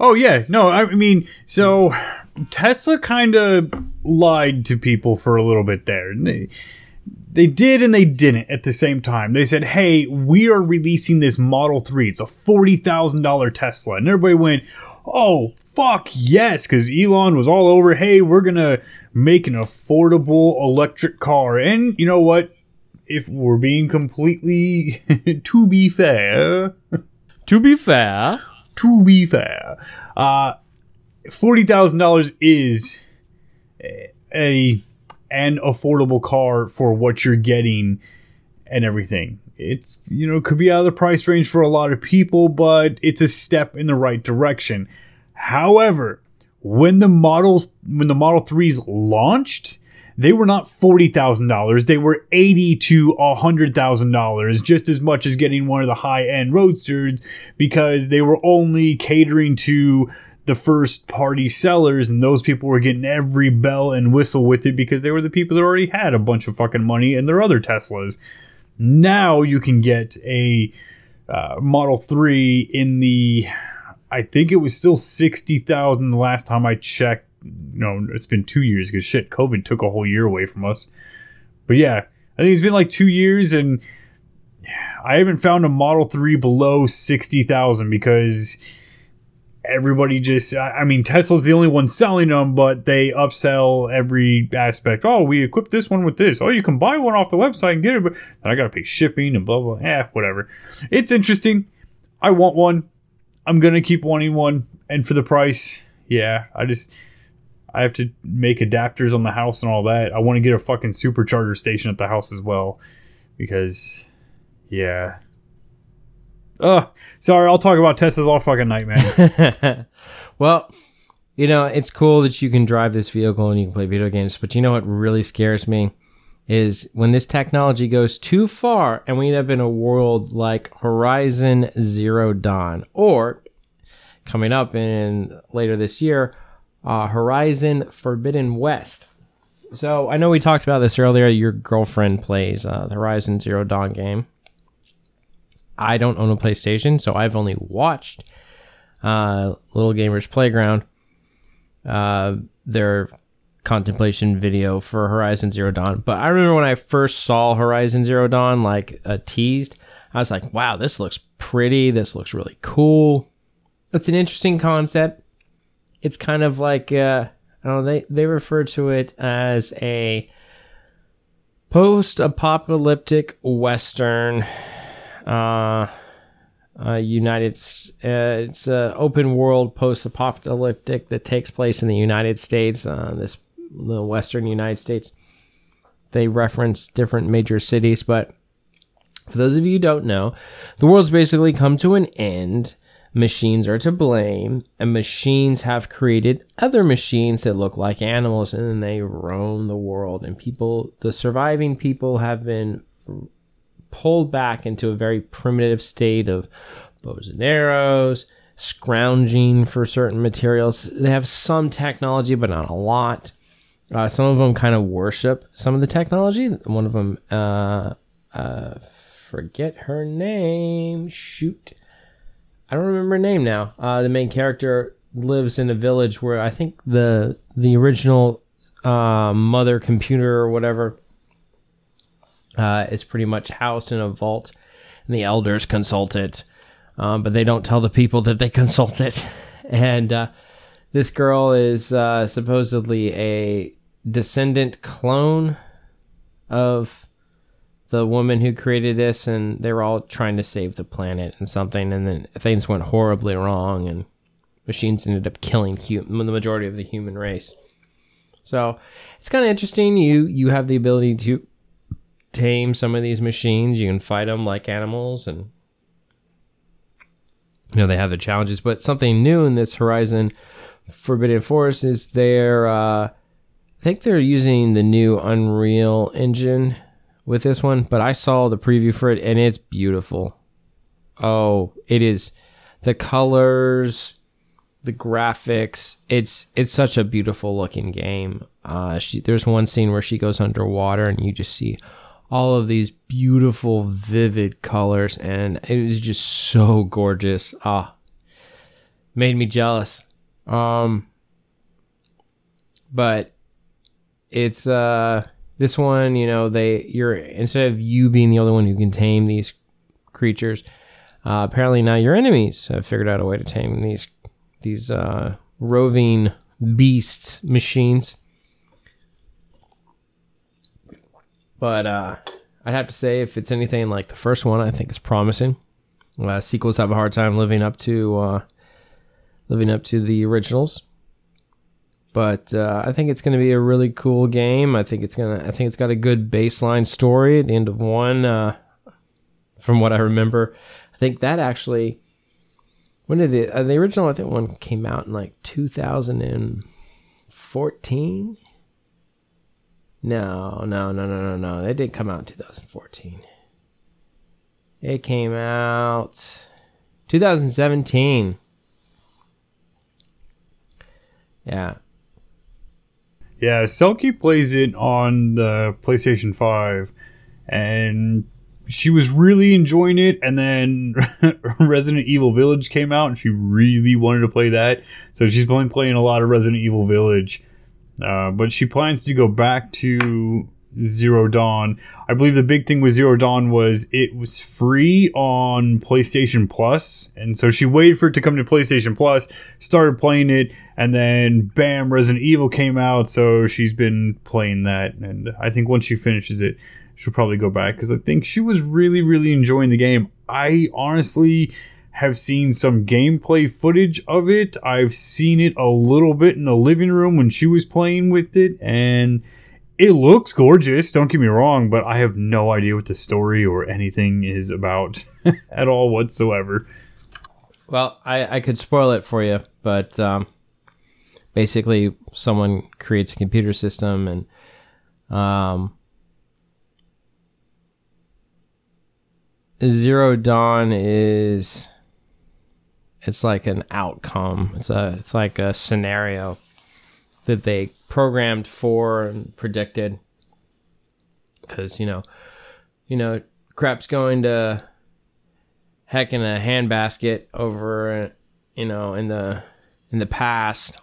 Oh yeah, no, I mean, so Tesla kind of lied to people for a little bit there. They, they did and they didn't at the same time. They said, "Hey, we are releasing this Model 3. It's a $40,000 Tesla." And everybody went, "Oh, fuck, yes," cuz Elon was all over, "Hey, we're going to make an affordable electric car." And you know what? If we're being completely to be fair, To be fair. To be fair, uh, forty thousand dollars is a an affordable car for what you're getting and everything. It's you know could be out of the price range for a lot of people, but it's a step in the right direction. However, when the models when the Model 3s launched, they were not forty thousand dollars. They were eighty to a hundred thousand dollars, just as much as getting one of the high end roadsters, because they were only catering to the first party sellers, and those people were getting every bell and whistle with it because they were the people that already had a bunch of fucking money and their other Teslas. Now you can get a uh, Model Three in the, I think it was still sixty thousand the last time I checked no, it's been two years because shit, COVID took a whole year away from us. But yeah, I think it's been like two years, and I haven't found a Model Three below sixty thousand because everybody just. I mean, Tesla's the only one selling them, but they upsell every aspect. Oh, we equipped this one with this. Oh, you can buy one off the website and get it, but then I gotta pay shipping and blah blah. Yeah, whatever. It's interesting. I want one. I'm gonna keep wanting one, and for the price, yeah, I just. I have to make adapters on the house and all that. I want to get a fucking supercharger station at the house as well because yeah. Oh, sorry, I'll talk about Teslas all fucking night, man. well, you know, it's cool that you can drive this vehicle and you can play video games, but you know what really scares me is when this technology goes too far and we end up in a world like Horizon Zero Dawn or coming up in later this year, uh, Horizon Forbidden West. So I know we talked about this earlier. Your girlfriend plays uh, the Horizon Zero Dawn game. I don't own a PlayStation, so I've only watched uh, Little Gamers Playground, uh, their contemplation video for Horizon Zero Dawn. But I remember when I first saw Horizon Zero Dawn, like uh, teased, I was like, wow, this looks pretty. This looks really cool. It's an interesting concept. It's kind of like, uh, I don't know, they, they refer to it as a post apocalyptic Western uh, uh, United. Uh, it's an open world post-apocalyptic that takes place in the United States. Uh, this the Western United States. They reference different major cities, but for those of you who don't know, the world's basically come to an end. Machines are to blame, and machines have created other machines that look like animals, and then they roam the world. And people, the surviving people, have been pulled back into a very primitive state of bows and arrows, scrounging for certain materials. They have some technology, but not a lot. Uh, some of them kind of worship some of the technology. One of them, uh, uh, forget her name. Shoot, I don't remember her name now. Uh, the main character lives in a village where I think the the original uh, mother computer or whatever uh, is pretty much housed in a vault, and the elders consult it, um, but they don't tell the people that they consult it. And uh, this girl is uh, supposedly a descendant clone of the woman who created this, and they were all trying to save the planet and something, and then things went horribly wrong, and machines ended up killing hu- the majority of the human race. So it's kind of interesting. You you have the ability to tame some of these machines. You can fight them like animals, and you know they have the challenges. But something new in this Horizon Forbidden Forest is they're uh, I think they're using the new Unreal Engine with this one. But I saw the preview for it, and it's beautiful. Oh, it is the colors the graphics it's it's such a beautiful looking game uh she, there's one scene where she goes underwater and you just see all of these beautiful vivid colors and it was just so gorgeous ah made me jealous um but it's uh this one you know they you're instead of you being the only one who can tame these creatures uh, apparently now your enemies have figured out a way to tame these these uh, roving beast machines. But uh, I'd have to say, if it's anything like the first one, I think it's promising. Uh, sequels have a hard time living up to uh, living up to the originals, but uh, I think it's going to be a really cool game. I think it's gonna. I think it's got a good baseline story at the end of one. Uh, from what I remember, I think that actually when did it? Uh, the original, I think, one came out in like 2014. No, no, no, no, no, no. It didn't come out in 2014. It came out 2017. Yeah. Yeah, Selkie plays it on the PlayStation 5, and she was really enjoying it and then resident evil village came out and she really wanted to play that. So she's been playing a lot of resident evil village. Uh, but she plans to go back to zero dawn i believe the big thing with zero dawn was it was free on playstation plus and so she waited for it to come to playstation plus started playing it and then bam resident evil came out so she's been playing that and i think once she finishes it she'll probably go back because I think she was really, really enjoying the game. I honestly have seen some gameplay footage of it. I've seen it a little bit in the living room when she was playing with it, and it looks gorgeous. Don't get me wrong, but I have no idea what the story or anything is about at all whatsoever. Well, I, I could spoil it for you, but um, basically, someone creates a computer system and um, Zero Dawn is it's like an outcome. It's a it's like a scenario that they programmed for and predicted. Because you know, you know, crap's going to heck in a handbasket over, you know, in the in the past,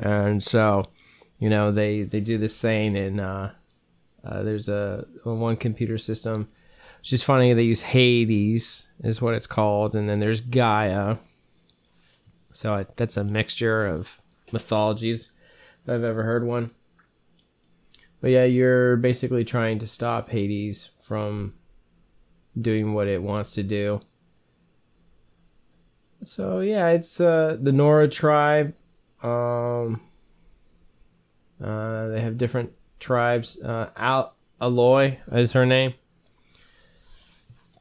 and so you know they they do this thing and uh, uh, there's a, one computer system which is funny. They use Hades is what it's called, and then there's Gaia. So I, that's a mixture of mythologies, if I've ever heard one. But yeah, you're basically trying to stop Hades from doing what it wants to do. So yeah, it's uh, the Nora tribe. Um, uh, they have different tribes. Uh, Al- Aloy is her name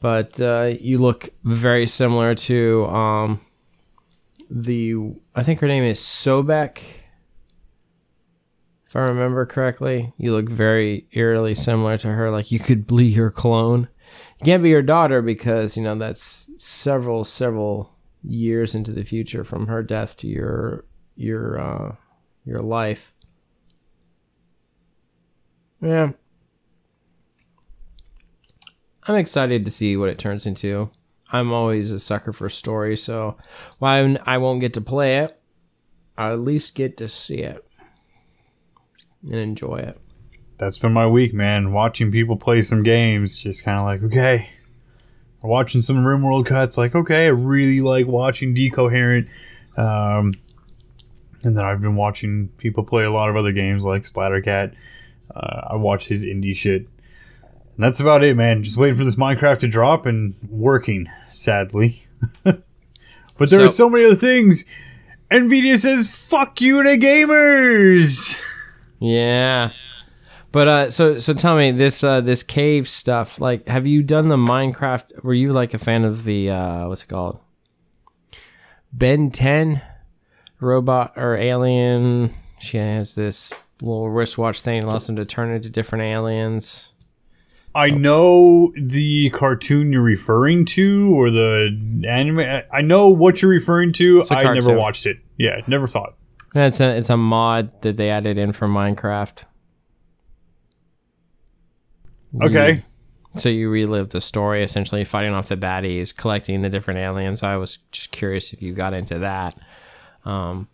but uh, you look very similar to um, the. I think her name is Sobeck. If I remember correctly, you look very eerily similar to her. Like you could be her clone. You can't be her daughter because you know that's several several years into the future from her death to your your uh, your life. Yeah. I'm excited to see what it turns into. I'm always a sucker for story, so while I won't get to play it, I'll at least get to see it and enjoy it. That's been my week, man. Watching people play some games, just kind of like, okay. Watching some RimWorld cuts, like, okay, I really like watching Decoherent. Um, and then I've been watching people play a lot of other games like Splattercat. Uh, I watch his indie shit. And that's about it, man. Just waiting for this Minecraft to drop and working, sadly. but there So- are so many other things. Nvidia says, fuck you to gamers! Yeah. But uh so so tell me this uh this cave stuff, like have you done the Minecraft were you like a fan of the uh what's it called? Ben 10 robot or alien. She has this little wristwatch thing that allows them to turn into different aliens. I know the cartoon you're referring to, or the anime. I- know what you're referring to. I never watched it. Yeah, never saw it. It's a it's a mod that they added in for Minecraft. Okay. You- so you relive the story, essentially fighting off the baddies, collecting the different aliens. I was just curious if you got into that. Um,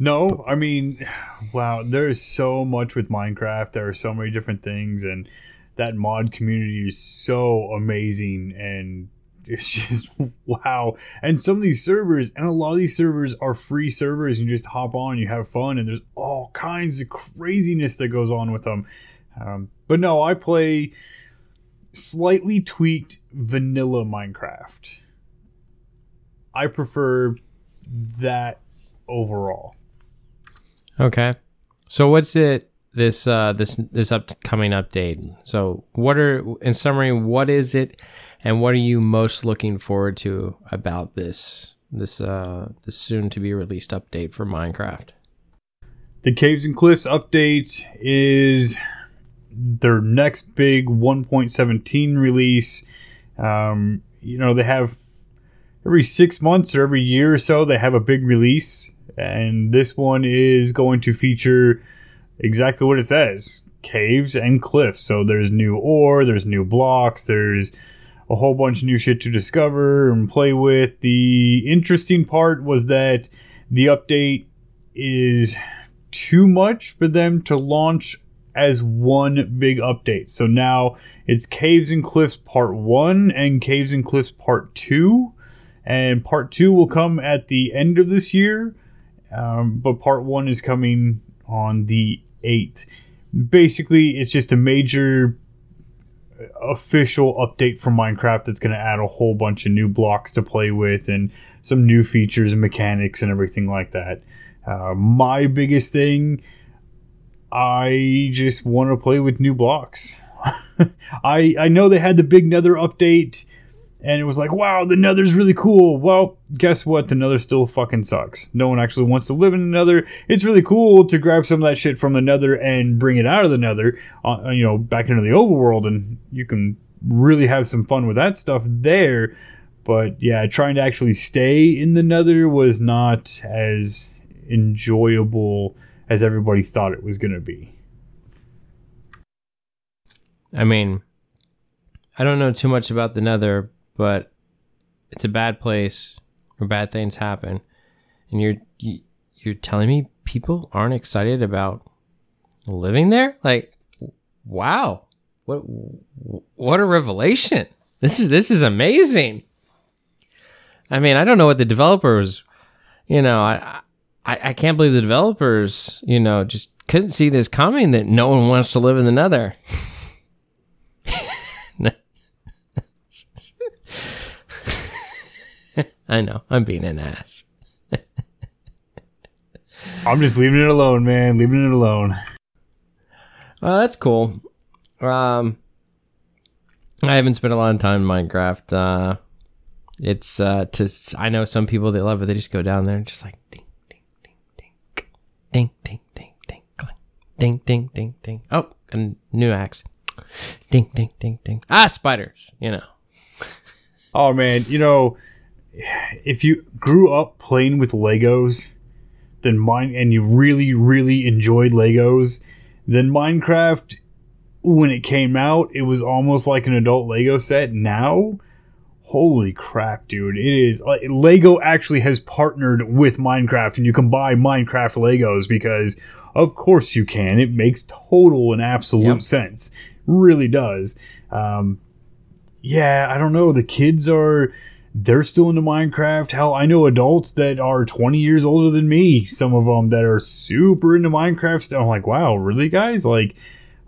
No, I mean, wow, there's so much with Minecraft. There are so many different things, and that mod community is so amazing. And it's just wow. And some of these servers, and a lot of these servers are free servers. You just hop on, you have fun, and there's all kinds of craziness that goes on with them. Um, but no, I play slightly tweaked vanilla Minecraft. I prefer that overall. okay. So what's it this uh this this upcoming update? So what are in summary what is it and what are you most looking forward to about this this uh this soon to be released update for Minecraft? The Caves and Cliffs update is their next big 1.17 release. Um, you know, they have every six months or every year or so, they have a big release. And this one is going to feature exactly what it says caves and cliffs. So there's new ore, there's new blocks, there's a whole bunch of new shit to discover and play with. The interesting part was that the update is too much for them to launch as one big update. So now it's Caves and Cliffs Part 1 and Caves and Cliffs Part 2. And Part 2 will come at the end of this year, um, but Part 1 is coming on the 8th. Basically, it's just a major official update for Minecraft that's going to add a whole bunch of new blocks to play with and some new features and mechanics and everything like that. Uh, my biggest thing, I just want to play with new blocks. I I know they had the big Nether update, and it was like, wow, the Nether's really cool. Well, guess what? The Nether still fucking sucks. No one actually wants to live in the Nether. It's really cool to grab some of that shit from the Nether and bring it out of the Nether, uh, you know, back into the overworld, and you can really have some fun with that stuff there. But yeah, trying to actually stay in the Nether was not as enjoyable as everybody thought it was going to be. I mean, I don't know too much about the Nether, but it's a bad place where bad things happen, and you're you, you're telling me people aren't excited about living there? Like, wow, what what a revelation! This is this is amazing. I mean, I don't know what the developers, you know, I I, I can't believe the developers, you know, just couldn't see this coming that no one wants to live in the Nether. I know. I'm being an ass. I'm just leaving it alone, man. Leaving it alone. Well, that's cool. Um, I haven't spent a lot of time in Minecraft. Uh, it's uh, to I know some people that love it. They just go down there and just like ding, ding, ding, ding, ding, ding, ding, ding, clang. ding, ding, ding, ding. Oh, a new axe. Ding, ding, ding, ding. Ah, spiders. You know. Oh man, you know, if you grew up playing with Legos, then mine and you really, really enjoyed Legos, Then Minecraft, when it came out, it was almost like an adult Lego set. Now, holy crap, dude! It is like Lego actually has partnered with Minecraft, and you can buy Minecraft Legos because, of course, you can. It makes total and absolute Yep. sense. Really does. Um, yeah, I don't know. The kids are they're still into Minecraft. Hell, I know adults that are 20 years older than me. Some of them that are super into Minecraft. I'm like, wow, really, guys? Like,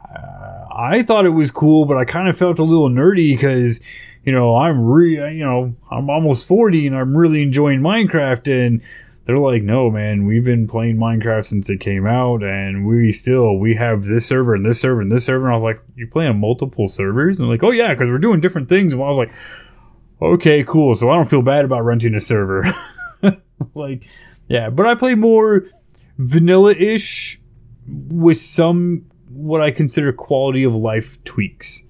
uh, I thought it was cool, but I kind of felt a little nerdy because, you know, I'm re, you know, I'm almost 40 and I'm really enjoying Minecraft and. They're like, no, man, we've been playing Minecraft since it came out, and we still we have this server and this server and this server. And I was like, you play on multiple servers? And like, oh yeah, because we're doing different things. And I was like, okay, cool. So I don't feel bad about renting a server. like, yeah, but I play more vanilla ish with some what I consider quality of life tweaks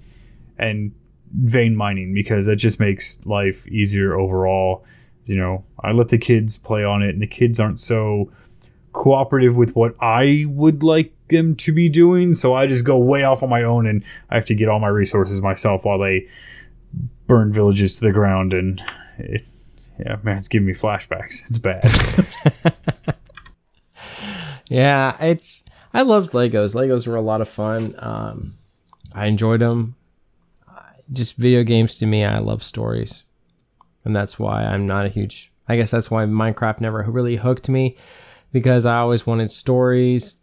and vein mining because that just makes life easier overall. You know, I let the kids play on it, and the kids aren't so cooperative with what I would like them to be doing. So I just go way off on my own, and I have to get all my resources myself while they burn villages to the ground. And it, yeah, man, it's giving me flashbacks. It's bad. Yeah, it's I loved Legos. Legos were a lot of fun. Um, I enjoyed them. Just video games to me, I love stories, and that's why I'm not a huge. I guess that's why Minecraft never really hooked me, because I always wanted stories,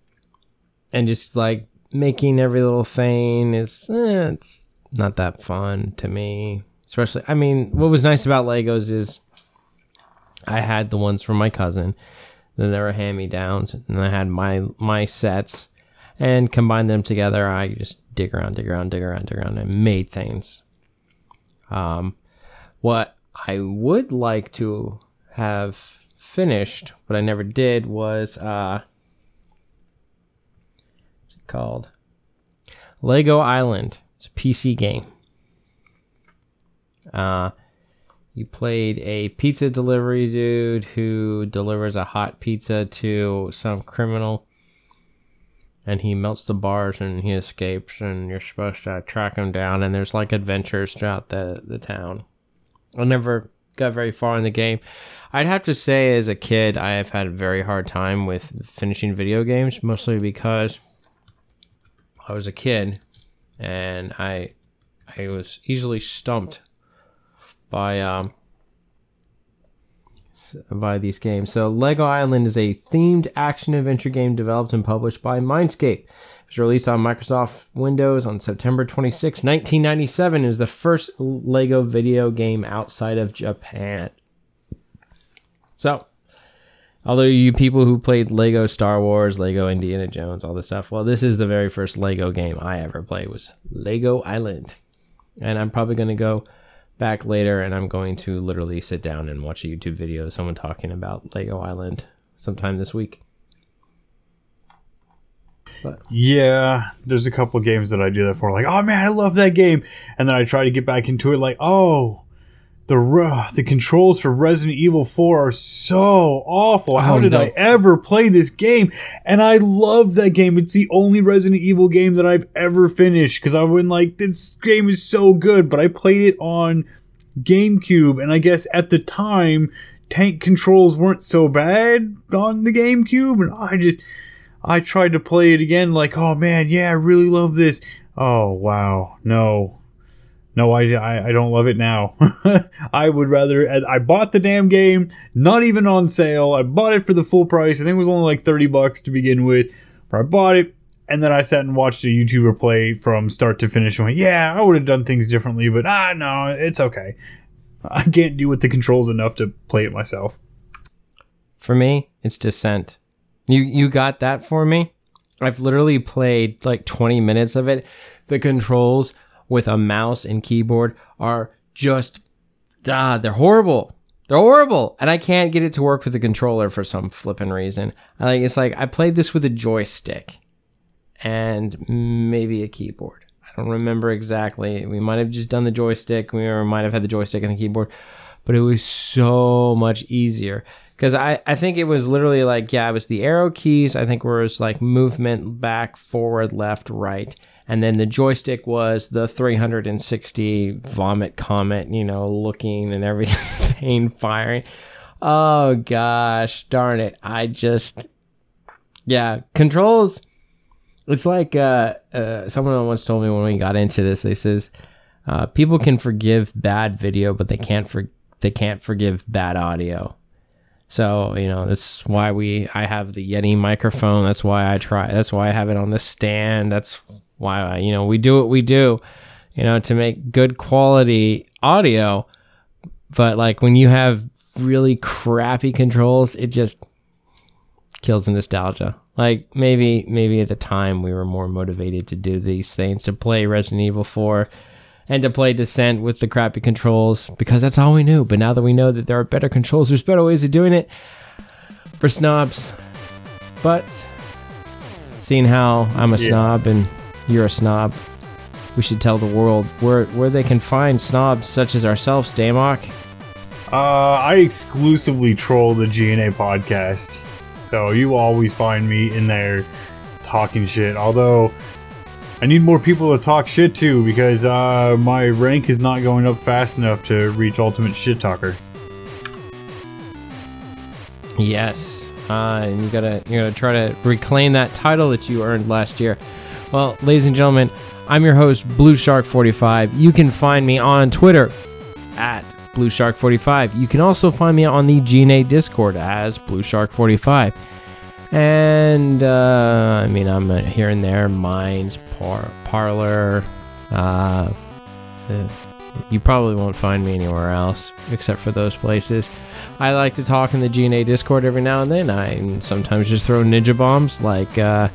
and just like making every little thing is eh, it's not that fun to me. Especially, I mean, what was nice about Legos is I had the ones from my cousin. Then there were hand me downs, and I had my my sets, and combined them together. I just dig around, dig around, dig around, dig around, and made things. Um, what I would like to have finished, but I never did, was uh, what's it called? Lego Island. It's a PC game. Uh, you played a pizza delivery dude who delivers a hot pizza to some criminal. And he melts the bars and he escapes, and you're supposed to track him down. And there's like adventures throughout the, the town. I never got very far in the game. I'd have to say, as a kid, I have had a very hard time with finishing video games, mostly because I was a kid and I I was easily stumped by um by these games. So Lego Island is a themed action adventure game developed and published by Mindscape. It was released on Microsoft Windows on September 26, 1997. It was the first Lego video game outside of Japan. So, although you people who played Lego Star Wars, Lego Indiana Jones, all this stuff, well, this is the very first Lego game I ever played was Lego Island. And I'm probably going to go back later and I'm going to literally sit down and watch a YouTube video of someone talking about Lego Island sometime this week. Yeah, there's a couple games that I do that for. Like, oh man, I love that game, and then I try to get back into it. Like, oh, the re- the controls for Resident Evil 4 are so awful. How Oh, did no. I ever play this game? And I love that game. It's the only Resident Evil game that I've ever finished because I went like, this game is so good. But I played it on GameCube, and I guess at the time, tank controls weren't so bad on the GameCube, and I just. I tried to play it again, like, oh man, yeah, I really love this. Oh wow, no, no, I, I, I don't love it now. I would rather. I bought the damn game, not even on sale. I bought it for the full price. I think it was only like thirty bucks to begin with. But I bought it, and then I sat and watched a YouTuber play from start to finish. And went, yeah, I would have done things differently, but ah, no, it's okay. I can't do with the controls enough to play it myself. For me, it's Descent. You you got that for me? I've literally played like 20 minutes of it. The controls with a mouse and keyboard are just ah, they're horrible. They're horrible. And I can't get it to work with the controller for some flippin' reason. I like it's like I played this with a joystick and maybe a keyboard. I don't remember exactly. We might have just done the joystick. We might have had the joystick and the keyboard, but it was so much easier because I, I think it was literally like yeah it was the arrow keys i think it was like movement back forward left right and then the joystick was the 360 vomit comet you know looking and everything firing oh gosh darn it i just yeah controls it's like uh, uh, someone once told me when we got into this they says uh, people can forgive bad video but they can't for they can't forgive bad audio so you know that's why we I have the Yeti microphone. That's why I try. That's why I have it on the stand. That's why you know we do what we do, you know, to make good quality audio. But like when you have really crappy controls, it just kills the nostalgia. Like maybe maybe at the time we were more motivated to do these things to play Resident Evil 4 and to play Descent with the crappy controls because that's all we knew. But now that we know that there are better controls, there's better ways of doing it for snobs. But seeing how I'm a Yeah. snob and you're a snob, we should tell the world where where they can find snobs such as ourselves, Damok. Uh, I exclusively troll the GNA podcast, so you always find me in there talking shit. Although I need more people to talk shit to because uh, my rank is not going up fast enough to reach ultimate shit talker. Yes. Uh, and you gotta you gotta try to reclaim that title that you earned last year. Well, ladies and gentlemen, I'm your host, Blue Shark 45. You can find me on Twitter at Blue Shark 45. You can also find me on the GNA Discord as Blue Shark 45. And uh, I mean, I'm here and there, Minds, par- Parler. Uh, uh, you probably won't find me anywhere else except for those places. I like to talk in the GNA Discord every now and then. I sometimes just throw ninja bombs like uh,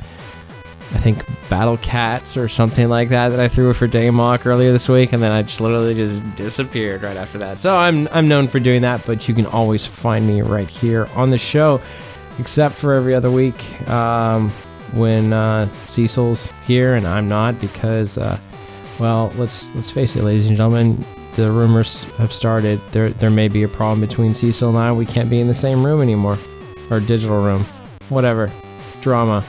I think Battle Cats or something like that that I threw for Damok earlier this week, and then I just literally just disappeared right after that. So I'm I'm known for doing that, but you can always find me right here on the show, except for every other week um, when uh, Cecil's here and I'm not because. Uh, well, let's let's face it, ladies and gentlemen. The rumors have started. There there may be a problem between Cecil and I. We can't be in the same room anymore, or digital room, whatever. Drama.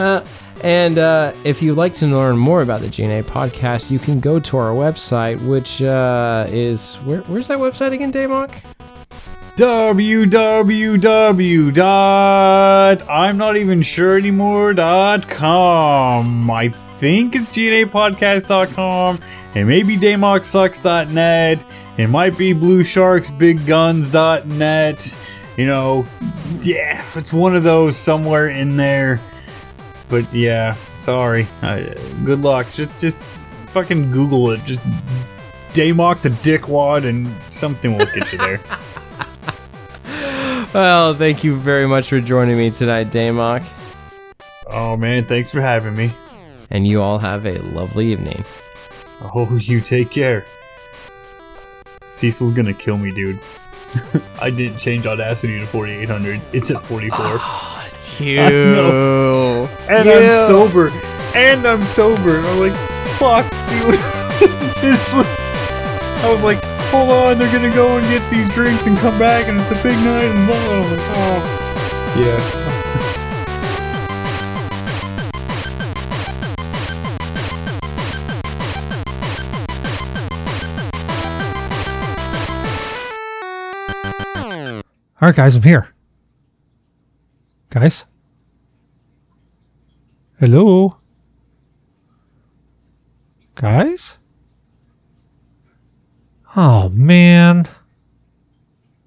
Uh, and uh, if you'd like to learn more about the GNA podcast, you can go to our website, which uh, is where, where's that website again, Damok? www dot I'm not even sure anymore dot com. I think it's gnapodcast.com. It may be damoksucks.net. It might be bluesharksbigguns.net. You know, yeah, it's one of those somewhere in there. But yeah, sorry. Uh, good luck. Just just fucking Google it. Just Damok the dickwad and something will get you there. Well, thank you very much for joining me tonight, Damok. oh man, thanks for having me. And you all have a lovely evening. Oh, you take care. Cecil's gonna kill me, dude. I didn't change Audacity to 4800. It's at 44. Oh, it's You. Know. and I'm sober. And I'm sober. And I'm like, fuck, dude. It's like- I was like, hold on, they're gonna go and get these drinks and come back, and it's a big night, and blah, blah, blah. Oh. Yeah. All right, guys, I'm here. Guys? Hello? Guys? Oh, man.